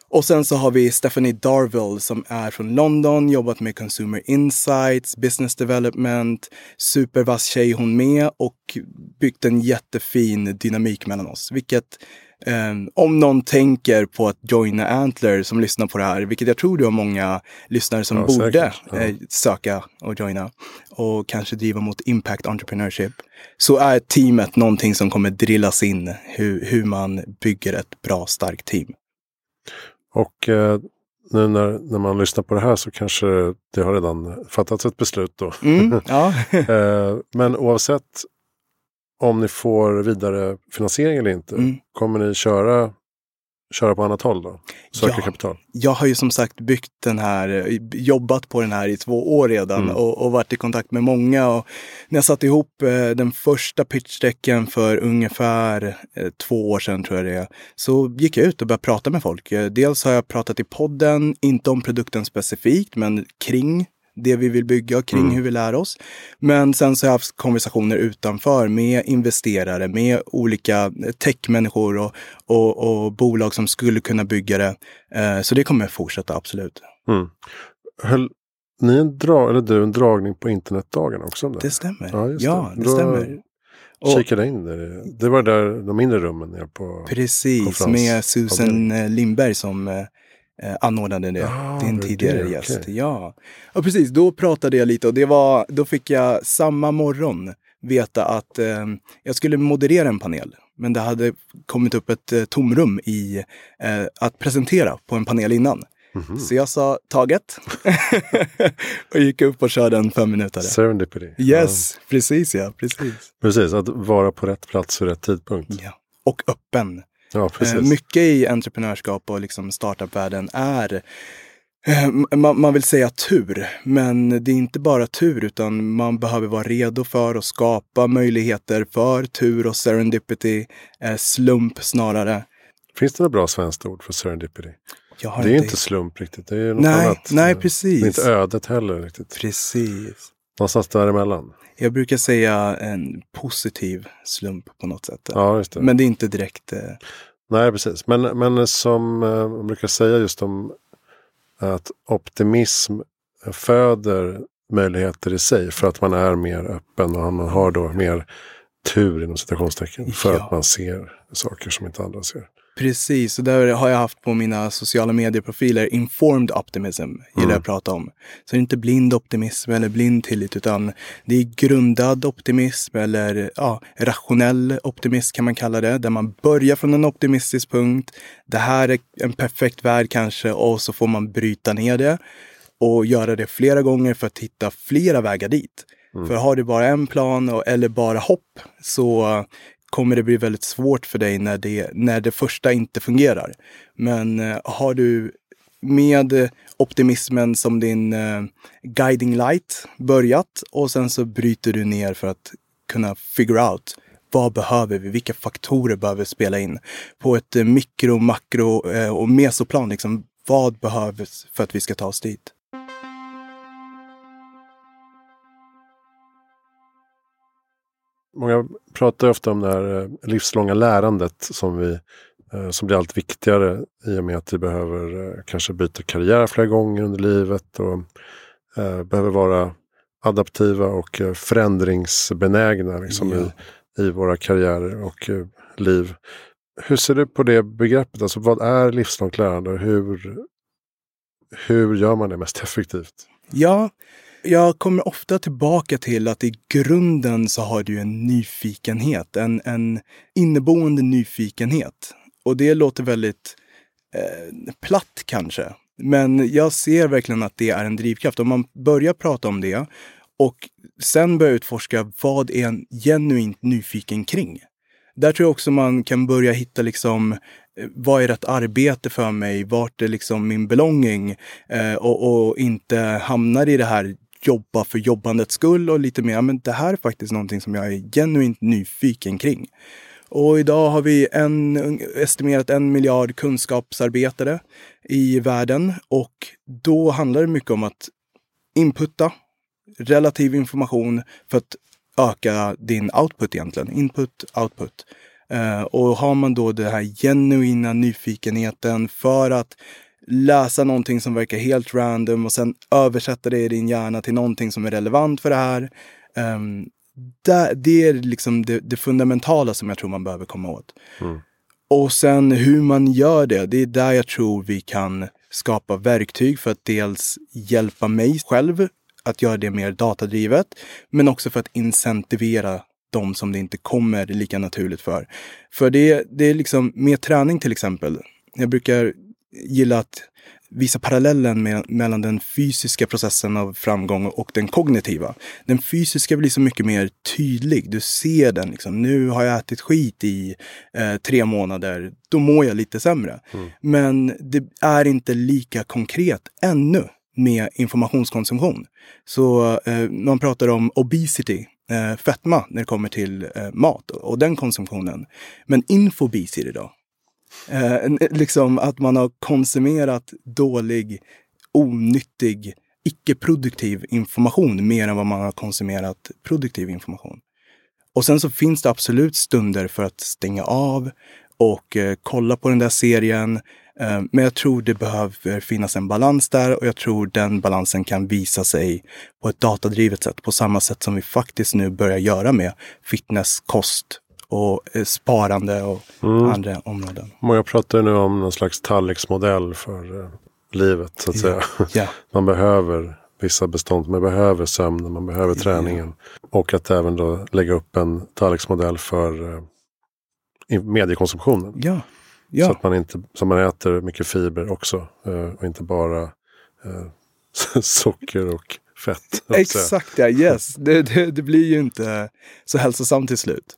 [SPEAKER 1] Och sen så har vi Stephanie Darville som är från London, jobbat med Consumer Insights, Business Development, supervass tjej hon med och byggt en jättefin dynamik mellan oss. Vilket eh, om någon tänker på att joina Antler som lyssnar på det här, vilket jag tror du har många lyssnare som ja, borde ja. eh, söka och joina och kanske driva mot impact entrepreneurship, så är teamet någonting som kommer drillas in hur, hur man bygger ett bra, starkt team.
[SPEAKER 2] Och eh, nu när, när man lyssnar på det här så kanske det har redan fattats ett beslut då. Mm, ja. *laughs* eh, men oavsett om ni får vidare finansiering eller inte, mm. kommer ni köra köra på annat håll då? Söka ja, kapital?
[SPEAKER 1] Jag har ju som sagt byggt den här, jobbat på den här i två år redan mm. och, och, varit i kontakt med många. Och när jag satte ihop eh, den första pitchdecken för ungefär eh, två år sedan tror jag det är, så gick jag ut och började prata med folk. Eh, dels har jag pratat i podden, inte om produkten specifikt, men kring det vi vill bygga kring mm. hur vi lär oss. Men sen så har jag haft konversationer utanför med investerare, med olika techmänniskor och, och, och bolag som skulle kunna bygga det. Eh, så det kommer fortsätta, absolut. Mm.
[SPEAKER 2] Höll ni en, dra eller du en dragning på internetdagen också?
[SPEAKER 1] Det, stämmer. Ja, det. ja, det stämmer.
[SPEAKER 2] Och, kikade in det. Det var där de mindre rummen nere på
[SPEAKER 1] Precis, med Susan Lindberg som eh, anordnade det. Ah, din tidigare det, gäst. Okay. Ja. Och precis, då pratade jag lite och det var, då fick jag samma morgon veta att eh, jag skulle moderera en panel. Men det hade kommit upp ett eh, tomrum i eh, att presentera på en panel innan. Mm -hmm. Så jag sa taget *laughs* och gick upp och körde en fem minuter.
[SPEAKER 2] Serendipity.
[SPEAKER 1] Yes, ja. precis ja. Precis.
[SPEAKER 2] precis, att vara på rätt plats vid rätt tidpunkt.
[SPEAKER 1] Ja. Och öppen.
[SPEAKER 2] Ja,
[SPEAKER 1] eh, mycket i entreprenörskap och liksom startupvärlden är eh, man, man, vill säga tur, men det är inte bara tur utan man behöver vara redo för att skapa möjligheter för tur och serendipity, eh, slump snarare.
[SPEAKER 2] Finns det några bra svenskt ord för serendipity? det är inte, inte slump riktigt, det är något
[SPEAKER 1] nej,
[SPEAKER 2] annat.
[SPEAKER 1] Nej, precis.
[SPEAKER 2] Det är inte ödet heller riktigt.
[SPEAKER 1] Precis.
[SPEAKER 2] Någonstans däremellan.
[SPEAKER 1] Jag brukar säga en positiv slump på något sätt.
[SPEAKER 2] Ja, det.
[SPEAKER 1] Men det är inte direkt... Eh...
[SPEAKER 2] Nej, precis. Men, men som eh, man brukar säga just om att optimism föder möjligheter i sig för att man är mer öppen och man har då mer tur inom citationstecken. För ja. att man ser saker som inte andra ser.
[SPEAKER 1] Precis, och där har jag haft på mina sociala medieprofiler informed optimism, gillar mm. att prata om. Så det är inte blind optimism eller blind tillit, utan det är grundad optimism eller ja, rationell optimism kan man kalla det, där man börjar från en optimistisk punkt. Det här är en perfekt värld kanske och så får man bryta ner det och göra det flera gånger för att hitta flera vägar dit. Mm. För har du bara en plan eller bara hopp så kommer det bli väldigt svårt för dig när det, när det första inte fungerar. Men eh, har du med optimismen som din eh, guiding light börjat och sen så bryter du ner för att kunna figure out vad behöver vi? Vilka faktorer behöver spela in? På ett eh, mikro, makro och mesoplan, liksom, vad behövs för att vi ska ta oss dit?
[SPEAKER 2] Många pratar ofta om det här eh, livslånga lärandet som, vi, eh, som blir allt viktigare i och med att vi behöver eh, kanske byta karriär flera gånger under livet och behöver vara adaptiva och förändringsbenägna liksom, ja. i, i våra karriärer och liv. Hur ser du på det begreppet? Alltså, vad är livslångt lärande och hur, hur gör man det mest effektivt?
[SPEAKER 1] Ja, jag kommer ofta tillbaka till att i grunden så har du en nyfikenhet, en, en inneboende nyfikenhet. Och det låter väldigt eh, platt kanske. Men jag ser verkligen att det är en drivkraft. Om man börjar prata om det och sen börjar utforska vad är en genuint nyfiken kring? Där tror jag också man kan börja hitta liksom eh, vad är rätt arbete för mig? Vart är liksom min belonging? Eh, och, och, inte hamnar i det här jobba för jobbandets skull och lite mer, men det här är faktiskt någonting som jag är genuint nyfiken kring. Och idag har vi en, estimerat en miljard kunskapsarbetare i världen och då handlar det mycket om att inputta relativ information för att öka din output egentligen. Input, output. Uh, och har man då den här genuina nyfikenheten för att läsa någonting som verkar helt random och sen översätta det i din hjärna till någonting som är relevant för det här. Um, det, det, är liksom det, det, fundamentala som jag tror man behöver komma åt. Mm. Och sen hur man gör det, det är där jag tror vi kan skapa verktyg för att dels hjälpa mig själv att göra det mer datadrivet, men också för att incentivera de som det inte kommer lika naturligt för. För det, det är liksom med träning till exempel. Jag brukar gilla att visa parallellen med, mellan den fysiska processen av framgång och den kognitiva. Den fysiska blir så mycket mer tydlig. Du ser den. Liksom. Nu har jag ätit skit i eh, tre månader. Då mår jag lite sämre. Mm. Men det är inte lika konkret ännu med informationskonsumtion. Så eh, man pratar om obesity, eh, fetma, när det kommer till eh, mat och, och den konsumtionen. Men infobesity då? Eh, liksom att man har konsumerat dålig, onyttig, icke-produktiv information mer än vad man har konsumerat produktiv information. Och sen så finns det absolut stunder för att stänga av och eh, kolla på den där serien. Eh, men jag tror det behöver finnas en balans där och jag tror den balansen kan visa sig på ett datadrivet sätt. På samma sätt som vi faktiskt nu börjar göra med fitness, kost och eh, sparande och mm. andra områden.
[SPEAKER 2] Många pratar nu om någon slags tallriksmodell för eh, livet så att säga. Yeah. *laughs* Man behöver vissa bestånd, man behöver sömnen, man behöver träningen. Yeah. Och att även då lägga upp en tallriksmodell för eh, mediekonsumtionen.
[SPEAKER 1] Ja.
[SPEAKER 2] Så att man inte, så man äter mycket fiber också och inte bara *laughs* socker och fett.
[SPEAKER 1] Exakt ja, yes. Det, det, det, blir ju inte så hälsosamt till slut.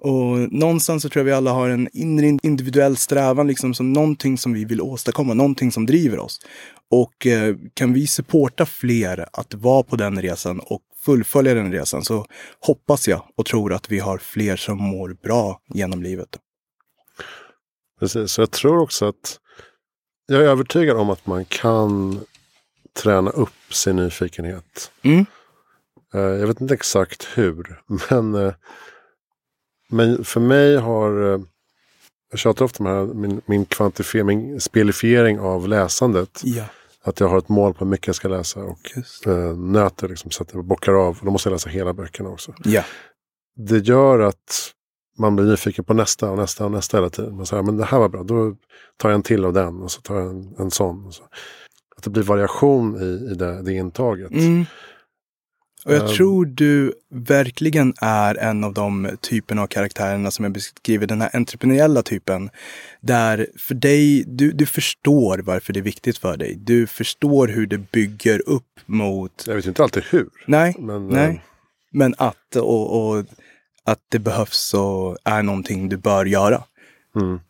[SPEAKER 1] Och någonstans så tror jag vi alla har en inre individuell strävan, liksom som någonting som vi vill åstadkomma, någonting som driver oss. Och eh, kan vi supporta fler att vara på den resan och fullfölja den resan så hoppas jag och tror att vi har fler som mår bra genom livet.
[SPEAKER 2] Precis, så jag tror också att jag är övertygad om att man kan träna upp sin nyfikenhet. Mm. Eh, jag vet inte exakt hur, *laughs* men eh, men för mig har, eh, jag tjatar ofta om här, min, min kvantifiering, min spelifiering av läsandet.
[SPEAKER 1] Ja.
[SPEAKER 2] Att jag har ett mål på hur mycket jag ska läsa och äh, nöter liksom, så att jag bockar av. Då måste jag läsa hela böckerna också.
[SPEAKER 1] Ja.
[SPEAKER 2] Det gör att man blir nyfiken på nästa och nästa och nästa hela tiden. Man säger, men det här var bra, då tar jag en till av den och så tar jag en, en sån. Så. Att det blir variation i, i det, det intaget.
[SPEAKER 1] Mm. Och jag um, tror du verkligen är en av de typerna av karaktärerna som jag beskriver, den här entreprenöriella typen. Där för dig, du, du förstår varför det är viktigt för dig. Du förstår hur det bygger upp mot...
[SPEAKER 2] Jag vet inte alltid hur.
[SPEAKER 1] Nej, men, nej. Um... men att, och, och, att det behövs och är någonting du bör göra.
[SPEAKER 2] Mm.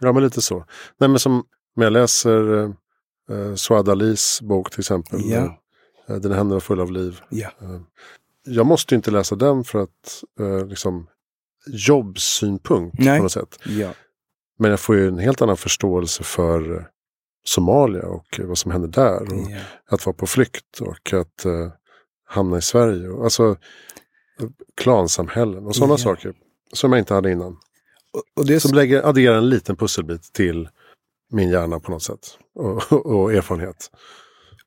[SPEAKER 2] Ja, men lite så. Nej, men som när jag läser uh, uh Suad Alis bok till exempel.
[SPEAKER 1] Ja.
[SPEAKER 2] Eh, Dina händer var fulla av liv. Eh, jag måste inte läsa den för att eh, liksom jobbsynpunkt
[SPEAKER 1] Nej.
[SPEAKER 2] på något sätt.
[SPEAKER 1] Ja.
[SPEAKER 2] Men jag får ju en helt annan förståelse för Somalia och vad som händer där. Och yeah. Att vara på flykt och att uh, hamna i Sverige. Och, alltså klansamhällen och sådana yeah. saker. Som jag inte hade innan. Och, och det som lägger, adderar en liten pusselbit till min hjärna på något sätt. Och, och, och erfarenhet.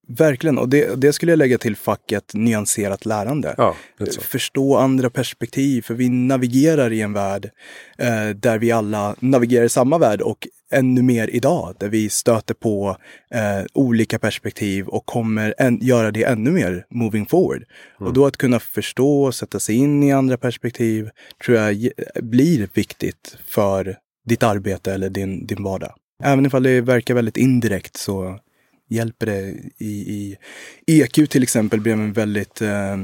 [SPEAKER 1] Verkligen, och det, det, skulle jag lägga till facket nyanserat lärande.
[SPEAKER 2] Ja,
[SPEAKER 1] Förstå andra perspektiv, för vi navigerar i en värld eh, där vi alla navigerar i samma värld och ännu mer idag, där vi stöter på eh, olika perspektiv och kommer en, göra det ännu mer moving forward. Mm. Och då att kunna förstå och sätta sig in i andra perspektiv tror jag blir viktigt för ditt arbete eller din, din vardag. Även ifall det verkar väldigt indirekt så hjälper det i, i EQ till exempel blev en väldigt eh,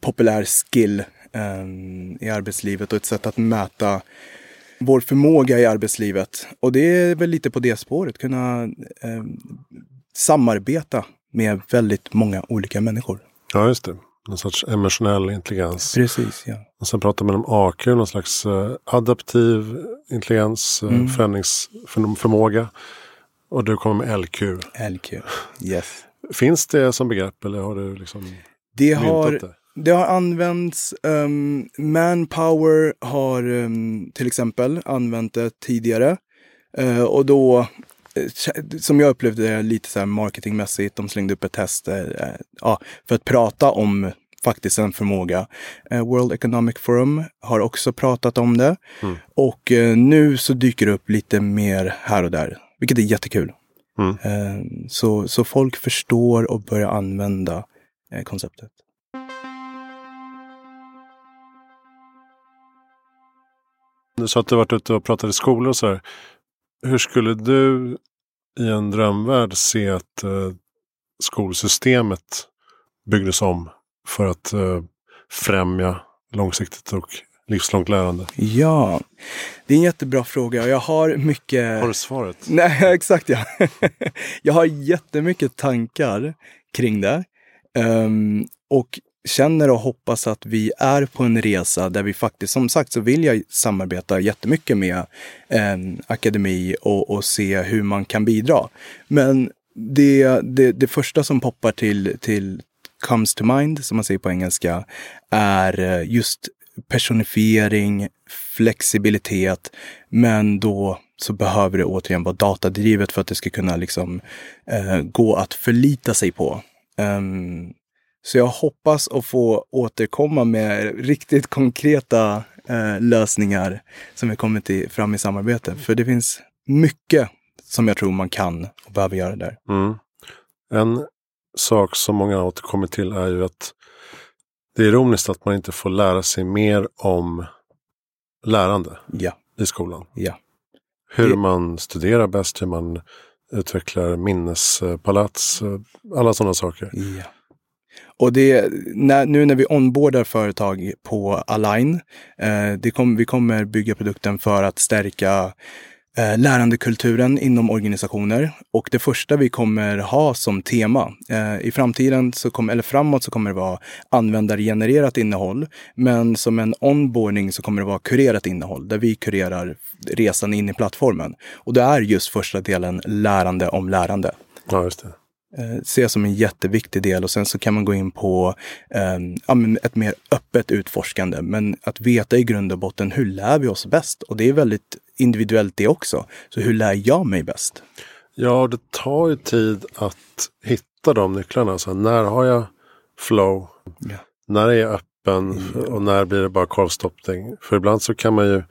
[SPEAKER 1] populär skill eh, i arbetslivet och ett sätt att mäta vår förmåga i arbetslivet. Och det är väl lite på det spåret, kunna eh, samarbeta med väldigt många olika människor.
[SPEAKER 2] Ja, just det. Någon sorts emotionell intelligens.
[SPEAKER 1] Precis, ja.
[SPEAKER 2] Och sen pratar man om AQ, någon slags uh, adaptiv intelligens, uh, mm. förändringsförmåga. Och du kommer med LQ.
[SPEAKER 1] LQ, yes.
[SPEAKER 2] Finns det som begrepp eller har du liksom
[SPEAKER 1] det har, det? det har använts. Um, Manpower har um, till exempel använt det tidigare. Uh, och då som jag upplevde det lite så här marketingmässigt. De slängde upp ett test eh, ja, för att prata om faktiskt en förmåga. Eh, World Economic Forum har också pratat om det. Mm. Och eh, nu så dyker det upp lite mer här och där, vilket är jättekul. Mm. Eh, så, så folk förstår och börjar använda eh, konceptet.
[SPEAKER 2] Du sa att du varit ute och pratat i skolor och så här. Hur skulle du i en drömvärld se att eh, skolsystemet byggdes om för att främja långsiktigt och livslångt lärande?
[SPEAKER 1] Ja, det är en jättebra fråga. Jag har mycket...
[SPEAKER 2] Har du svaret?
[SPEAKER 1] Nej, *laughs* exakt ja. jag har jättemycket tankar kring det. Um, och känner och hoppas att vi är på en resa där vi faktiskt, som sagt så vill jag samarbeta jättemycket med en akademi och, och se hur man kan bidra. Men det, det, det första som poppar till, till comes to mind, som man säger på engelska, är eh, just personifiering, flexibilitet, men då så behöver det återigen vara datadrivet för att det ska kunna liksom eh, gå att förlita sig på. Um, så jag hoppas att få återkomma med riktigt konkreta eh, lösningar som vi kommit till fram i samarbete. För det finns mycket som jag tror man kan och behöver göra där.
[SPEAKER 2] Mm. En sak som många återkommer återkommit till är ju att det är ironiskt att man inte får lära sig mer om lärande
[SPEAKER 1] ja.
[SPEAKER 2] i skolan.
[SPEAKER 1] Ja.
[SPEAKER 2] Hur det... man studerar bäst, hur man utvecklar minnespalats, alla sådana saker.
[SPEAKER 1] Ja. Och det, när, nu när vi onboardar företag på Align, eh, kom, vi kommer bygga produkten för att stärka eh, lärandekulturen inom organisationer. Och det första vi kommer ha som tema, eh, i framtiden, så kommer, eller framåt, så kommer det vara användargenererat innehåll. Men som en onboarding så kommer det vara kurerat innehåll, där vi kurerar resan in i plattformen. Och det är just första delen lärande om lärande.
[SPEAKER 2] Ja, just det
[SPEAKER 1] eh, ses som en jätteviktig del och sen så kan man gå in på eh, ett mer öppet utforskande. Men att veta i grund och botten, hur lär vi oss bäst? Och det är väldigt individuellt det också. Så hur lär jag mig bäst?
[SPEAKER 2] Ja, det tar ju tid att hitta de nycklarna. Så när har jag flow? Ja. När är jag öppen? Ja. Och när blir det bara korvstoppning? För ibland så kan man ju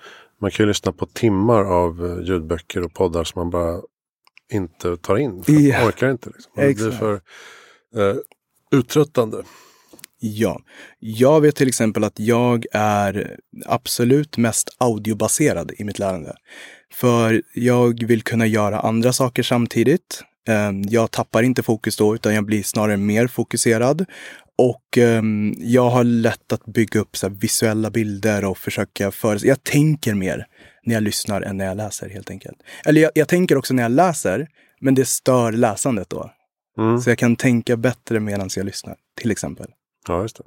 [SPEAKER 2] man kan ju lyssna på timmar av eh, ljudböcker och poddar som man bara inte tar in. För man orkar inte. Liksom. Det blir för eh, uttröttande.
[SPEAKER 1] Ja, jag vet till exempel att jag är absolut mest audiobaserad i mitt lärande. För jag vill kunna göra andra saker samtidigt. Ehm, jag tappar inte fokus då, utan jag blir snarare mer fokuserad. Och um, jag har lätt att bygga upp visuella bilder och försöka föreställa. Jag tänker mer när jag lyssnar än när jag läser helt enkelt. Eller jag, jag tänker också när jag läser, men det stör läsandet då. Mm. Så jag kan tänka bättre medan jag lyssnar, till exempel.
[SPEAKER 2] Ja, just det.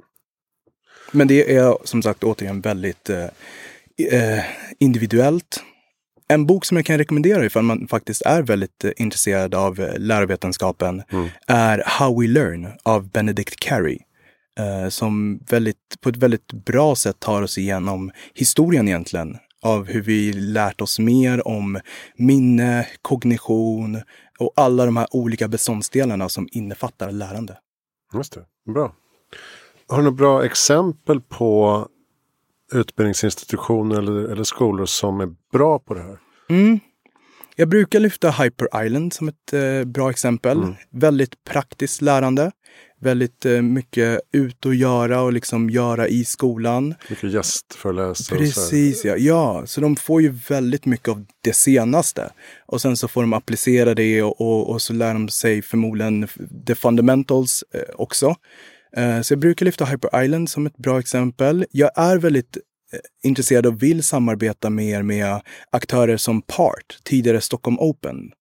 [SPEAKER 1] Men det är som sagt återigen väldigt eh, eh, individuellt. En bok som jag kan rekommendera ifall man faktiskt är väldigt eh, intresserad av eh, lärovetenskapen mm. är How We Learn av Benedict Carey. Eh, som väldigt, på ett väldigt bra sätt tar oss igenom historien egentligen av hur vi lärt oss mer om minne, kognition och alla de här olika beståndsdelarna som innefattar lärande.
[SPEAKER 2] Just det, bra. Har du några bra exempel på utbildningsinstitutioner eller, eller skolor som är bra på det här?
[SPEAKER 1] Mm. Jag brukar lyfta Hyper Island som ett eh, bra exempel. Mm. Väldigt praktiskt lärande väldigt eh, mycket ut och göra och liksom göra i skolan.
[SPEAKER 2] Mycket gästföreläsare.
[SPEAKER 1] Precis, ja. ja. Så de får ju väldigt mycket av det senaste. Och sen så får de applicera det och, och, och så lär de sig förmodligen the fundamentals eh, också. Eh, så jag brukar lyfta Hyper Island som ett bra exempel. Jag är väldigt eh, intresserad och vill samarbeta mer med aktörer som Part, tidigare Stockholm Open.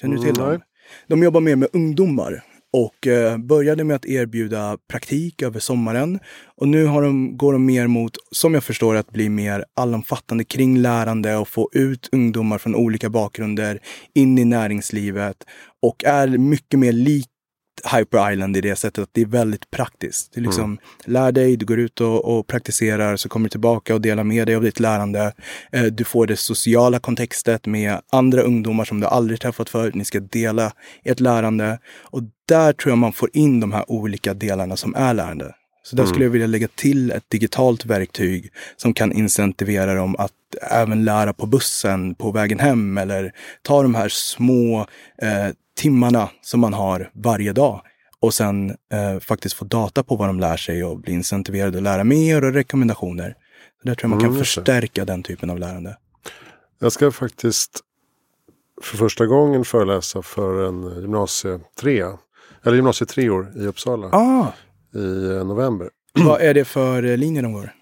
[SPEAKER 1] Känner du till dem? De jobbar mer med ungdomar och eh, började med att erbjuda praktik över sommaren. Och nu de, går de mer mot, som jag förstår att bli mer allomfattande kring lärande och få ut ungdomar från olika bakgrunder in i näringslivet och är mycket mer likt Hyper Island i det sättet att det är väldigt praktiskt. Det är liksom, lär dig, du går ut och, och praktiserar, så kommer du tillbaka och delar med dig av ditt lärande. Eh, du får det sociala kontextet med andra ungdomar som du aldrig träffat förut. Ni ska dela ert lärande. Och där tror jag man får in de här olika delarna som är lärande. Så där skulle jag vilja lägga till ett digitalt verktyg som kan incentivera dem att även lära på bussen på vägen hem eller ta de här små eh, timmarna som man har varje dag och sen eh, faktiskt få data på vad de lär sig och bli incentiverade att lära mer och rekommendationer. Så där tror jag man kan
[SPEAKER 2] Mm, just det.
[SPEAKER 1] förstärka den typen av lärande.
[SPEAKER 2] Jag ska faktiskt för första gången föreläsa för en gymnasietrea. Eller gymnasietreor i Uppsala
[SPEAKER 1] Ah,
[SPEAKER 2] i eh, november. *clears throat*
[SPEAKER 1] vad är det för eh, linjer de går?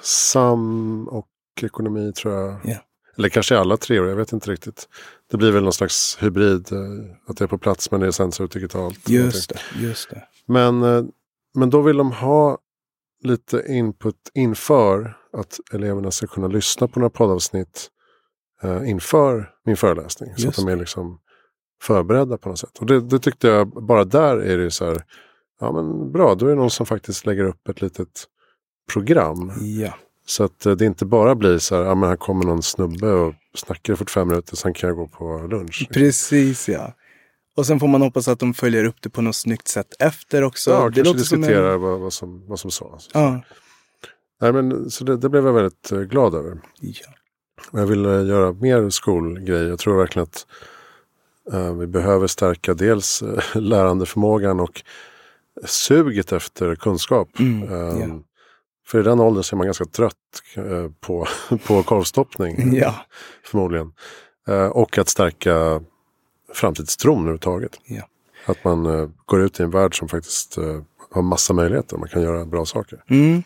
[SPEAKER 2] Sam och ekonomi tror jag.
[SPEAKER 1] Ja.
[SPEAKER 2] Eller kanske alla treor, jag vet inte riktigt. Det blir väl någon slags hybrid. eh, Att det är på plats men det är ut digitalt.
[SPEAKER 1] Just det, just det.
[SPEAKER 2] Men, men då vill de ha lite input inför att eleverna ska kunna lyssna på några poddavsnitt eh, inför min föreläsning. så att
[SPEAKER 1] Just
[SPEAKER 2] de är liksom förberedda på något sätt. Och det, det tyckte jag, bara där är det så här, ja men bra, då är det någon som faktiskt lägger upp ett litet program.
[SPEAKER 1] Ja,
[SPEAKER 2] Så att eh, det inte bara blir så här, ja men här kommer någon snubbe och snackar i 45 minuter, sen kan jag gå på lunch.
[SPEAKER 1] precis ja. Och sen får man hoppas att de följer upp det på något snyggt sätt efter också.
[SPEAKER 2] Ja,
[SPEAKER 1] det
[SPEAKER 2] kanske
[SPEAKER 1] som en-
[SPEAKER 2] diskuterar vad, vad, som, vad som sades.
[SPEAKER 1] Ja,
[SPEAKER 2] Nej, men, så det, det blev jag väldigt eh, glad över.
[SPEAKER 1] ja.
[SPEAKER 2] Jag vill göra mer skolgrejer. Jag tror verkligen att eh, vi behöver stärka dels eh, *laughs* lärandeförmågan och suget efter kunskap.
[SPEAKER 1] Mm, ja.
[SPEAKER 2] För i den åldern så är man ganska trött eh, på, *laughs* på korvstoppning.
[SPEAKER 1] ja.
[SPEAKER 2] Förmodligen. Eh, och att stärka framtidstron överhuvudtaget.
[SPEAKER 1] Ja.
[SPEAKER 2] Att man eh, går ut i en värld som faktiskt har massa möjligheter. Man kan göra bra saker.
[SPEAKER 1] Mm.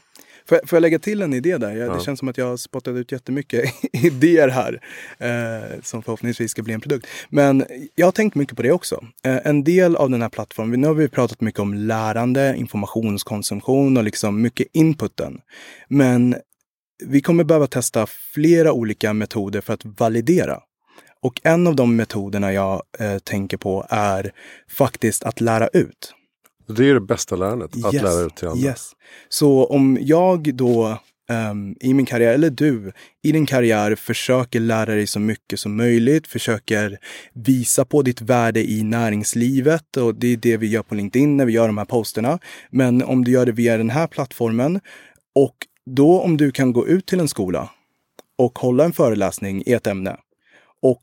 [SPEAKER 1] Får, jag- får jag lägga till en idé där? Jag,
[SPEAKER 2] Ja.
[SPEAKER 1] Det känns som att jag har spottat ut jättemycket *laughs* idéer här. Eh, som förhoppningsvis ska bli en produkt. Men jag har tänkt mycket på det också. Eh, en del av den här plattformen, nu har vi pratat mycket om lärande, informationskonsumtion och liksom mycket inputen. Men vi kommer behöva testa flera olika metoder för att validera. Och en av de metoderna jag eh, tänker på är faktiskt att lära ut.
[SPEAKER 2] Det är det bästa lärandet. Att
[SPEAKER 1] Yes,
[SPEAKER 2] lära ut till andra.
[SPEAKER 1] Yes. Så om jag då ehm, i min karriär, eller du i din karriär försöker lära dig så mycket som möjligt, försöker visa på ditt värde i näringslivet och det är det vi gör på LinkedIn när vi gör de här posterna. Men om du gör det via den här plattformen och då om du kan gå ut till en skola och hålla en föreläsning i ett ämne och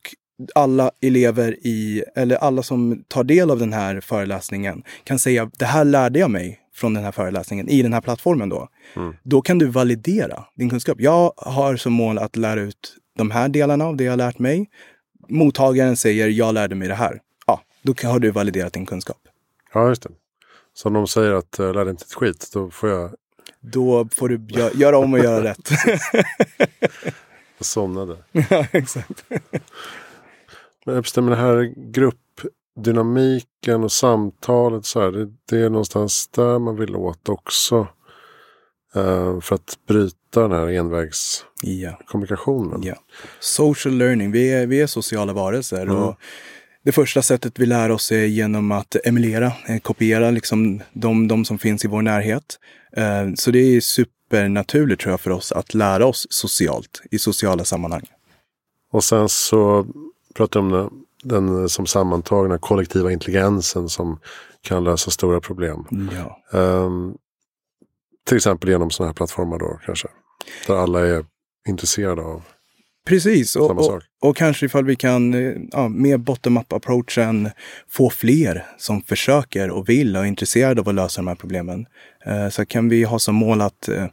[SPEAKER 1] alla elever i, eller alla som tar del av den här föreläsningen kan säga det här lärde jag mig från den här föreläsningen i den här plattformen då. Då kan du validera din kunskap. Jag har som mål att lära ut de här delarna av det jag lärt mig. Mottagaren säger jag lärde mig det här. Ja, då har du validerat din kunskap.
[SPEAKER 2] Ja, just det. Så om de säger att uh, lär dig inte ett skit, då får jag
[SPEAKER 1] Då får du gö- göra om och göra rätt. *laughs*
[SPEAKER 2] jag somnade. *laughs*
[SPEAKER 1] ja, exakt.
[SPEAKER 2] Men just den här gruppdynamiken och samtalet så här, det, det är någonstans där man vill åt också. eh, för att bryta den här envägskommunikationen.
[SPEAKER 1] Ja. Ja. Social learning, vi är, vi är sociala varelser.
[SPEAKER 2] Mm.
[SPEAKER 1] Och det första sättet vi lär oss är genom att emulera, eh, kopiera liksom de, de som finns i vår närhet. Eh, Så det är supernaturligt tror jag för oss att lära oss socialt, i sociala sammanhang.
[SPEAKER 2] Och sen så pratar om den, som sammantagna kollektiva intelligensen som kan lösa stora problem.
[SPEAKER 1] Ja.
[SPEAKER 2] Ehm, till exempel genom sådana här plattformar då kanske. Där alla är intresserade av
[SPEAKER 1] Precis, och,
[SPEAKER 2] samma
[SPEAKER 1] och,
[SPEAKER 2] sak.
[SPEAKER 1] och kanske ifall vi kan eh, ja, med bottom-up approachen få fler som försöker och vill och är intresserade av att lösa de här problemen. Eh, Så kan vi ha som mål att, eh,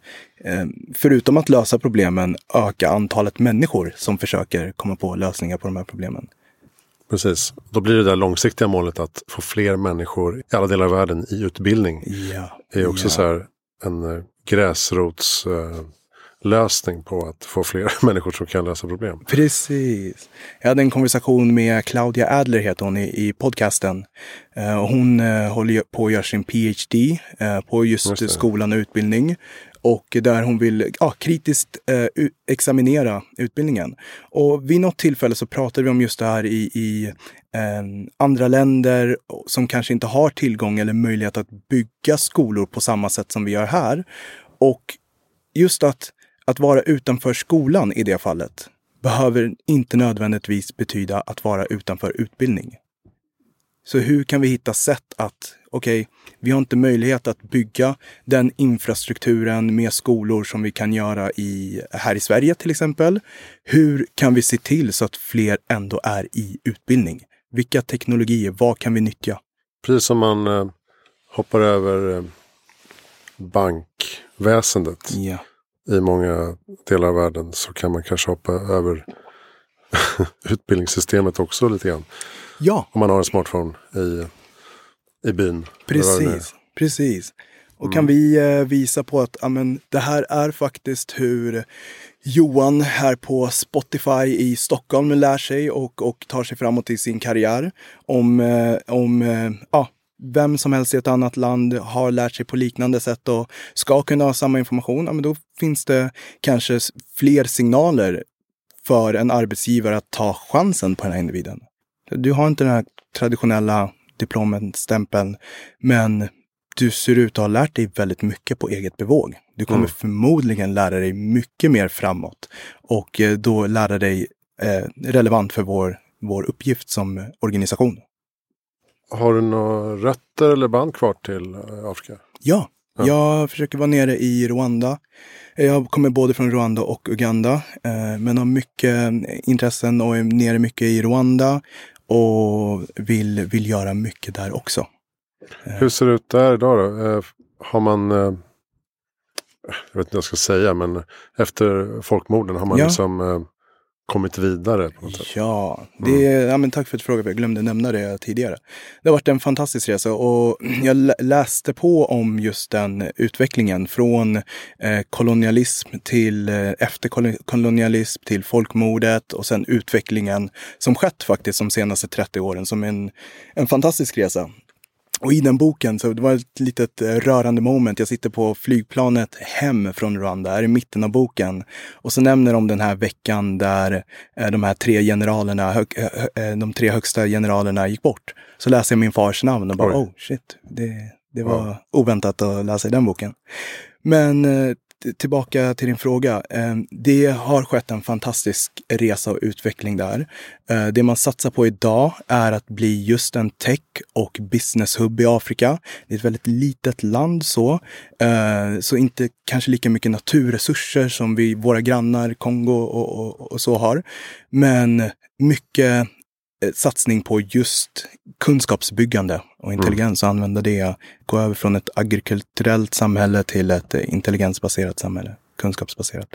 [SPEAKER 1] förutom att lösa problemen, öka antalet människor som försöker komma på lösningar på de här problemen.
[SPEAKER 2] Precis. Då blir det där långsiktiga målet att få fler människor i alla delar av världen i utbildning.
[SPEAKER 1] Ja.
[SPEAKER 2] Det är också
[SPEAKER 1] ja.
[SPEAKER 2] så här en eh, eh, på att få fler *laughs* människor som kan lösa problem.
[SPEAKER 1] Precis. Jag hade en konversation med Claudia Adler, heter hon, i, i podcasten. Eh, och hon eh, håller på att göra sin PhD eh, på just,
[SPEAKER 2] Just
[SPEAKER 1] skolan och utbildning. Och där hon vill ja, kritiskt eh, examinera utbildningen. Och vid något tillfälle så pratade vi om just det här i, i eh, andra länder som kanske inte har tillgång eller möjlighet att bygga skolor på samma sätt som vi gör här. Och just att, att vara utanför skolan i det fallet behöver inte nödvändigtvis betyda att vara utanför utbildning. Så hur kan vi hitta sätt att, okej, vi har inte möjlighet att bygga den infrastrukturen med skolor som vi kan göra i, här i Sverige till exempel. Hur kan vi se till så att fler ändå är i utbildning? Vilka teknologier, vad kan vi nyttja?
[SPEAKER 2] Precis som man eh, hoppar över eh, bankväsendet
[SPEAKER 1] Ja,
[SPEAKER 2] i många delar av världen så kan man kanske hoppa över *laughs* utbildningssystemet också lite grann.
[SPEAKER 1] ja
[SPEAKER 2] Om man har en smartphone i, i byn.
[SPEAKER 1] Precis, precis. Och kan vi eh, visa på att amen, det här är faktiskt hur Johan här på Spotify i Stockholm lär sig och, och tar sig framåt i sin karriär. Om, eh, om eh, ja, vem som helst i ett annat land har lärt sig på liknande sätt och ska kunna ha samma information, ja, men då finns det kanske fler signaler för en arbetsgivare att ta chansen på den här individen. Du har inte den här traditionella diplomstämpeln, men du ser ut att ha lärt dig väldigt mycket på eget bevåg. Du kommer
[SPEAKER 2] Mm.
[SPEAKER 1] förmodligen lära dig mycket mer framåt och eh, då lära dig eh, relevant för vår, vår uppgift som organisation.
[SPEAKER 2] Har du några rötter eller band kvar till eh, Afrika?
[SPEAKER 1] Ja,
[SPEAKER 2] Ja.
[SPEAKER 1] jag försöker vara nere i Rwanda. Jag kommer både från Rwanda och Uganda, eh, men har mycket intressen och är nere mycket i Rwanda och vill, vill göra mycket där också.
[SPEAKER 2] Hur ser det ut där idag då? Eh, Har man, eh, jag vet inte vad jag ska säga, men efter folkmorden har man
[SPEAKER 1] Ja.
[SPEAKER 2] liksom eh, kommit vidare?
[SPEAKER 1] Ja, det är, ja men tack för att du frågade, jag glömde nämna det tidigare. Det har varit en fantastisk resa och jag lä- läste på om just den utvecklingen från eh, kolonialism till eh, efterkolonialism till folkmordet och sen utvecklingen som skett faktiskt de senaste 30 åren som en, en fantastisk resa. Och i den boken, så det var ett litet eh, rörande moment. Jag sitter på flygplanet hem från Rwanda, är i mitten av boken. Och så nämner de den här veckan där eh, de här tre generalerna, hög, eh, de tre högsta generalerna gick bort. Så läser jag min fars namn och bara,
[SPEAKER 2] Oj.
[SPEAKER 1] oh shit, det, det var oväntat att läsa i den boken. Men tillbaka till din fråga. Eh, det har skett en fantastisk resa och utveckling där. Eh, det man satsar på idag är att bli just en tech och business-hub i Afrika. Det är ett väldigt litet land så, eh, så inte kanske lika mycket naturresurser som vi, våra grannar Kongo och, och, och så har. Men mycket satsning på just kunskapsbyggande och intelligens och använda det. Gå över från ett agrikulturellt samhälle till ett eh, intelligensbaserat samhälle. Kunskapsbaserat.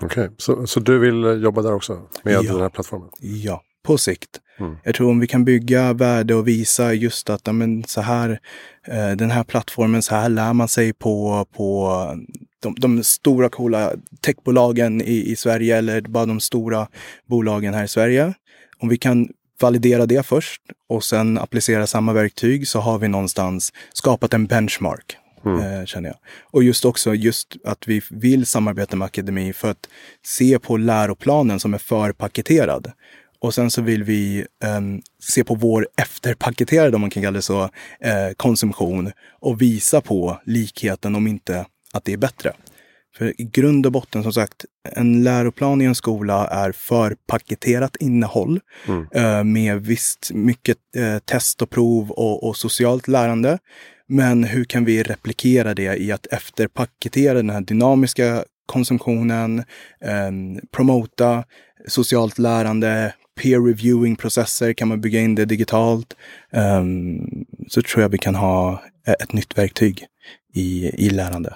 [SPEAKER 2] Okej, så, så du vill eh, jobba där också? Med
[SPEAKER 1] Ja.
[SPEAKER 2] den här plattformen?
[SPEAKER 1] Ja, på sikt.
[SPEAKER 2] Mm.
[SPEAKER 1] Jag tror om vi kan bygga värde och visa just att men så här, eh, den här plattformen, så här lär man sig på, på de, de stora coola techbolagen i, i Sverige eller bara de stora bolagen här i Sverige. Om vi kan validera det först och sen applicera samma verktyg så har vi någonstans skapat en benchmark. Eh, känner jag. Och just också just att vi vill samarbeta med akademi för att se på läroplanen som är förpaketerad. Och sen så vill vi ehm, se på vår efterpaketerade, om man kan kalla det så, eh, konsumtion och visa på likheten, om inte att det är bättre. För i grund och botten, som sagt, en läroplan i en skola är förpaketerat innehåll eh, med visst mycket eh, test och prov och, och socialt lärande. Men hur kan vi replikera det i att efterpaketera den här dynamiska konsumtionen, eh, promota socialt lärande, peer reviewing processer, kan man bygga in det digitalt, eh, så tror jag vi kan ha ett nytt verktyg i, i lärande.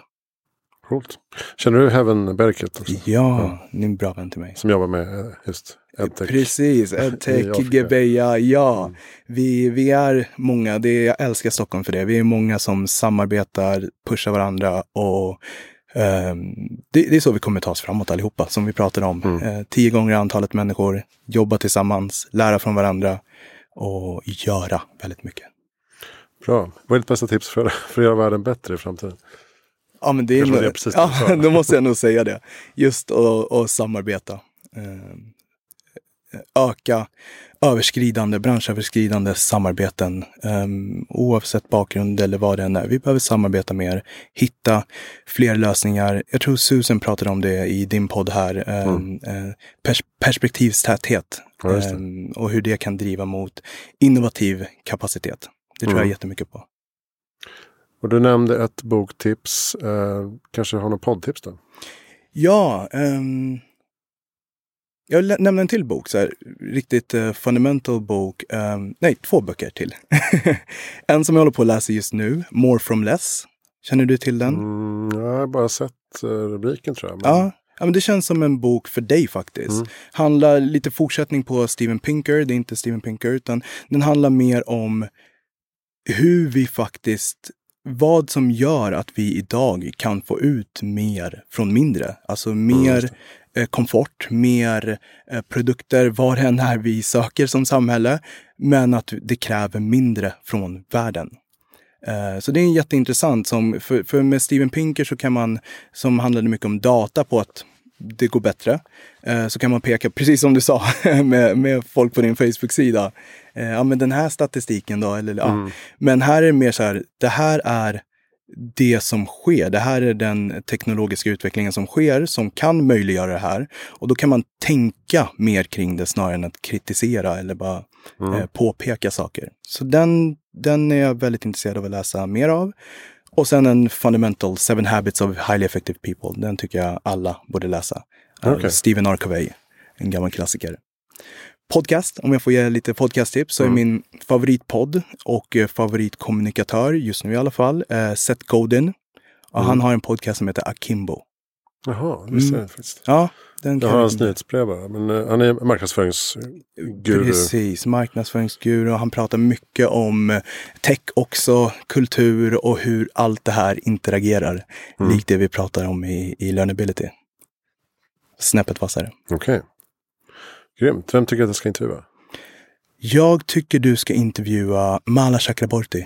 [SPEAKER 2] Coolt. Känner du Heaven Berket?
[SPEAKER 1] Ja, ja, är en bra vän till mig.
[SPEAKER 2] Som jobbar med eh, just
[SPEAKER 1] edtech. Precis, *laughs* edtech, Gebeja, ja. Mm. Vi, vi är många, det, jag älskar Stockholm för det. Vi är många som samarbetar, pushar varandra och um, det, det, är så vi kommer ta oss framåt allihopa, som vi pratade om. Mm. Uh, tio gånger antalet människor, jobba tillsammans, lära från varandra och göra väldigt mycket.
[SPEAKER 2] Bra. Vad är ditt bästa tips för, för att göra världen bättre i framtiden?
[SPEAKER 1] Ja, men det är nog, precis ja, *laughs* då måste jag nog säga det. Just att samarbeta. Ehm, öka överskridande, branschöverskridande samarbeten um, oavsett bakgrund eller vad det än är. Vi behöver samarbeta mer, hitta fler lösningar. Jag tror Susan pratade om det i din podd här. Um, uh, pers perspektivstäthet ja, um, och hur det kan driva mot innovativ kapacitet. Det tror mm. jag jättemycket på.
[SPEAKER 2] Och du nämnde ett boktips. Uh, kanske har något poddtips då?
[SPEAKER 1] Ja, um, jag nämner en till bok, så här, riktigt uh, fundamental bok. Um, nej, två böcker till. *laughs* en som jag håller på att läsa just nu, More from Less. Känner du till den?
[SPEAKER 2] Mm, jag har bara sett uh, rubriken tror jag.
[SPEAKER 1] Men... Ja, ja, men det känns som en bok för dig faktiskt. Mm. Handlar lite fortsättning på Steven Pinker. Det är inte Steven Pinker, utan den handlar mer om hur vi faktiskt vad som gör att vi idag kan få ut mer från mindre. Alltså mer mm, komfort, mer eh, produkter, var än är vi söker som samhälle. Men att det kräver mindre från världen. Eh, så det är jätteintressant. Som, för, för med Steven Pinker så kan man, som handlade mycket om data på att det går bättre. Så kan man peka, precis som du sa, *laughs* med, med folk på din Facebook-sida. Ja, men den här statistiken då, eller ja. Mm. Men här är det mer så här, det här är det som sker. Det här är den teknologiska utvecklingen som sker som kan möjliggöra det här. Och då kan man tänka mer kring det snarare än att kritisera eller bara mm. eh, påpeka saker. Så den, den är jag väldigt intresserad av att läsa mer av. Och sen en Fundamental, Seven Habits of Highly Effective People. Den tycker jag alla borde läsa. Okay. Stephen R. Covey, en gammal klassiker podcast, om jag får ge lite podcasttips, så är mm. min favoritpodd och eh, favoritkommunikatör, just nu i alla fall, eh, Seth Godin. Och mm. Han har en podcast som heter Akimbo.
[SPEAKER 2] Jaha, det visste mm. jag faktiskt.
[SPEAKER 1] Ja,
[SPEAKER 2] den jag har hans nyhetsbrev bara, men uh, han är marknadsföringsguru.
[SPEAKER 1] Precis, marknadsföringsguru. Han pratar mycket om tech också, kultur och hur allt det här interagerar. Mm. Likt det vi pratar om i, i Learnability. Snäppet vassare.
[SPEAKER 2] Okej. Okay. Grymt. Vem tycker du att jag ska intervjua?
[SPEAKER 1] Jag tycker du ska intervjua Mala Chakraborty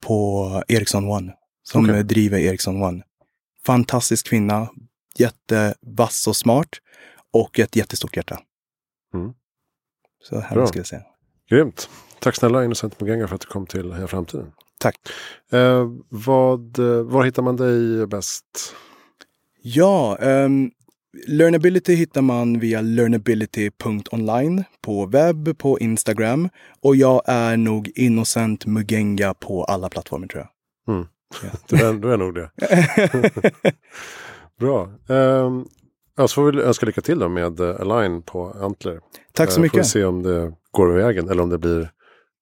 [SPEAKER 1] på Ericsson One. Som okay. driver Ericsson One. Fantastisk kvinna. Jättevass och smart. Och ett jättestort hjärta. Mm. Så här skulle jag säga.
[SPEAKER 2] Grymt. Tack snälla Innocent Mugenga för att du kom till Heja Framtiden.
[SPEAKER 1] Tack.
[SPEAKER 2] Eh, vad, eh, var hittar man dig bäst?
[SPEAKER 1] Ja, um, Learnability hittar man via learnability.online på webb, på Instagram och jag är nog Innocent Mugenga på alla plattformar tror jag.
[SPEAKER 2] Mm. Ja. *laughs* du, är, du är nog det. *laughs* Bra. Um, ja, så får vi önska lycka till då med uh, Align på Antler.
[SPEAKER 1] Tack så uh, mycket.
[SPEAKER 2] Får vi se om det går vägen eller om det blir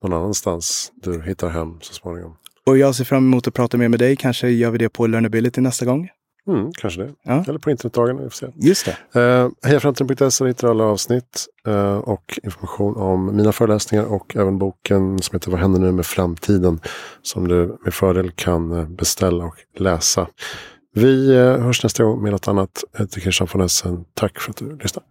[SPEAKER 2] någon annanstans du hittar hem så småningom.
[SPEAKER 1] Och jag ser fram emot att prata mer med dig. Kanske gör vi det på Learnability nästa gång.
[SPEAKER 2] Mm, kanske det. Ja. Eller på internetdagarna. Vi får se.
[SPEAKER 1] Just det. Uh,
[SPEAKER 2] Hejaframtiden.se hittar alla avsnitt uh, och information om mina föreläsningar och även boken som heter Vad händer nu med framtiden? Som du med fördel kan eh, beställa och läsa. Vi uh, hörs nästa gång med något annat. Jag heter Christian von Essen. Tack för att du lyssnade.